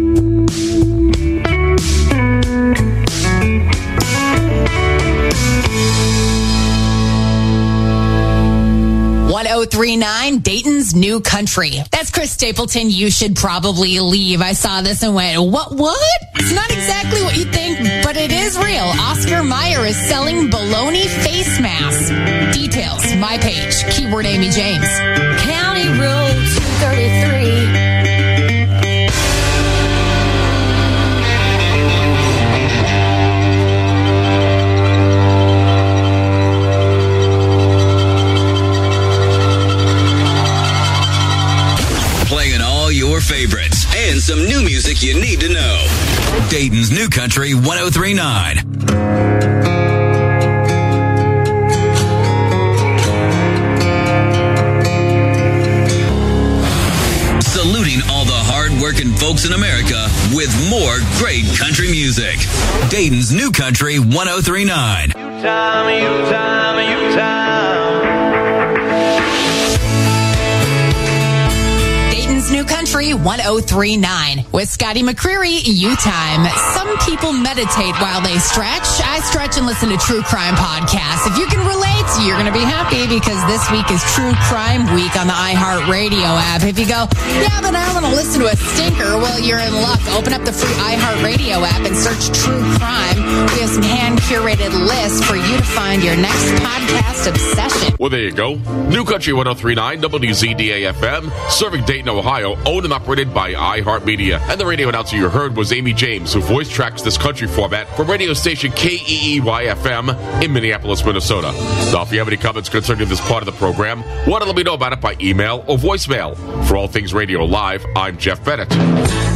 One oh three nine Dayton's New Country. That's Chris Stapleton. You should probably leave. I saw this and went, what, what? It's not exactly what you think, but it is real. Oscar Mayer is selling baloney face masks. Details, my page, keyword Amy James. Favorites and some new music you need to know. Dayton's New Country 1039. Saluting all the hard-working folks in America with more great country music. Dayton's New Country 1039. Time, you time, you time. Country Country 1039 with Scotty McCreery, You Time. Some people meditate while they stretch. I stretch and listen to true crime podcasts. If you can relate, you're going to be happy because this week is True Crime Week on the iHeartRadio app. If you go, yeah, but I want to listen to a stinker, well, you're in luck. Open up the free iHeartRadio app and search True Crime. We have some hand curated lists for you to find your next podcast obsession. Well, there you go. New Country 1039 WZDA FM, serving Dayton, Ohio, owned and operated by iHeartMedia. And the radio announcer you heard was Amy James, who voice tracks this country format for radio station KEEY FM in Minneapolis, Minnesota. Now, if you have any comments concerning this part of the program, want to let me know about it by email or voicemail. For all things radio live, I'm Jeff Bennett.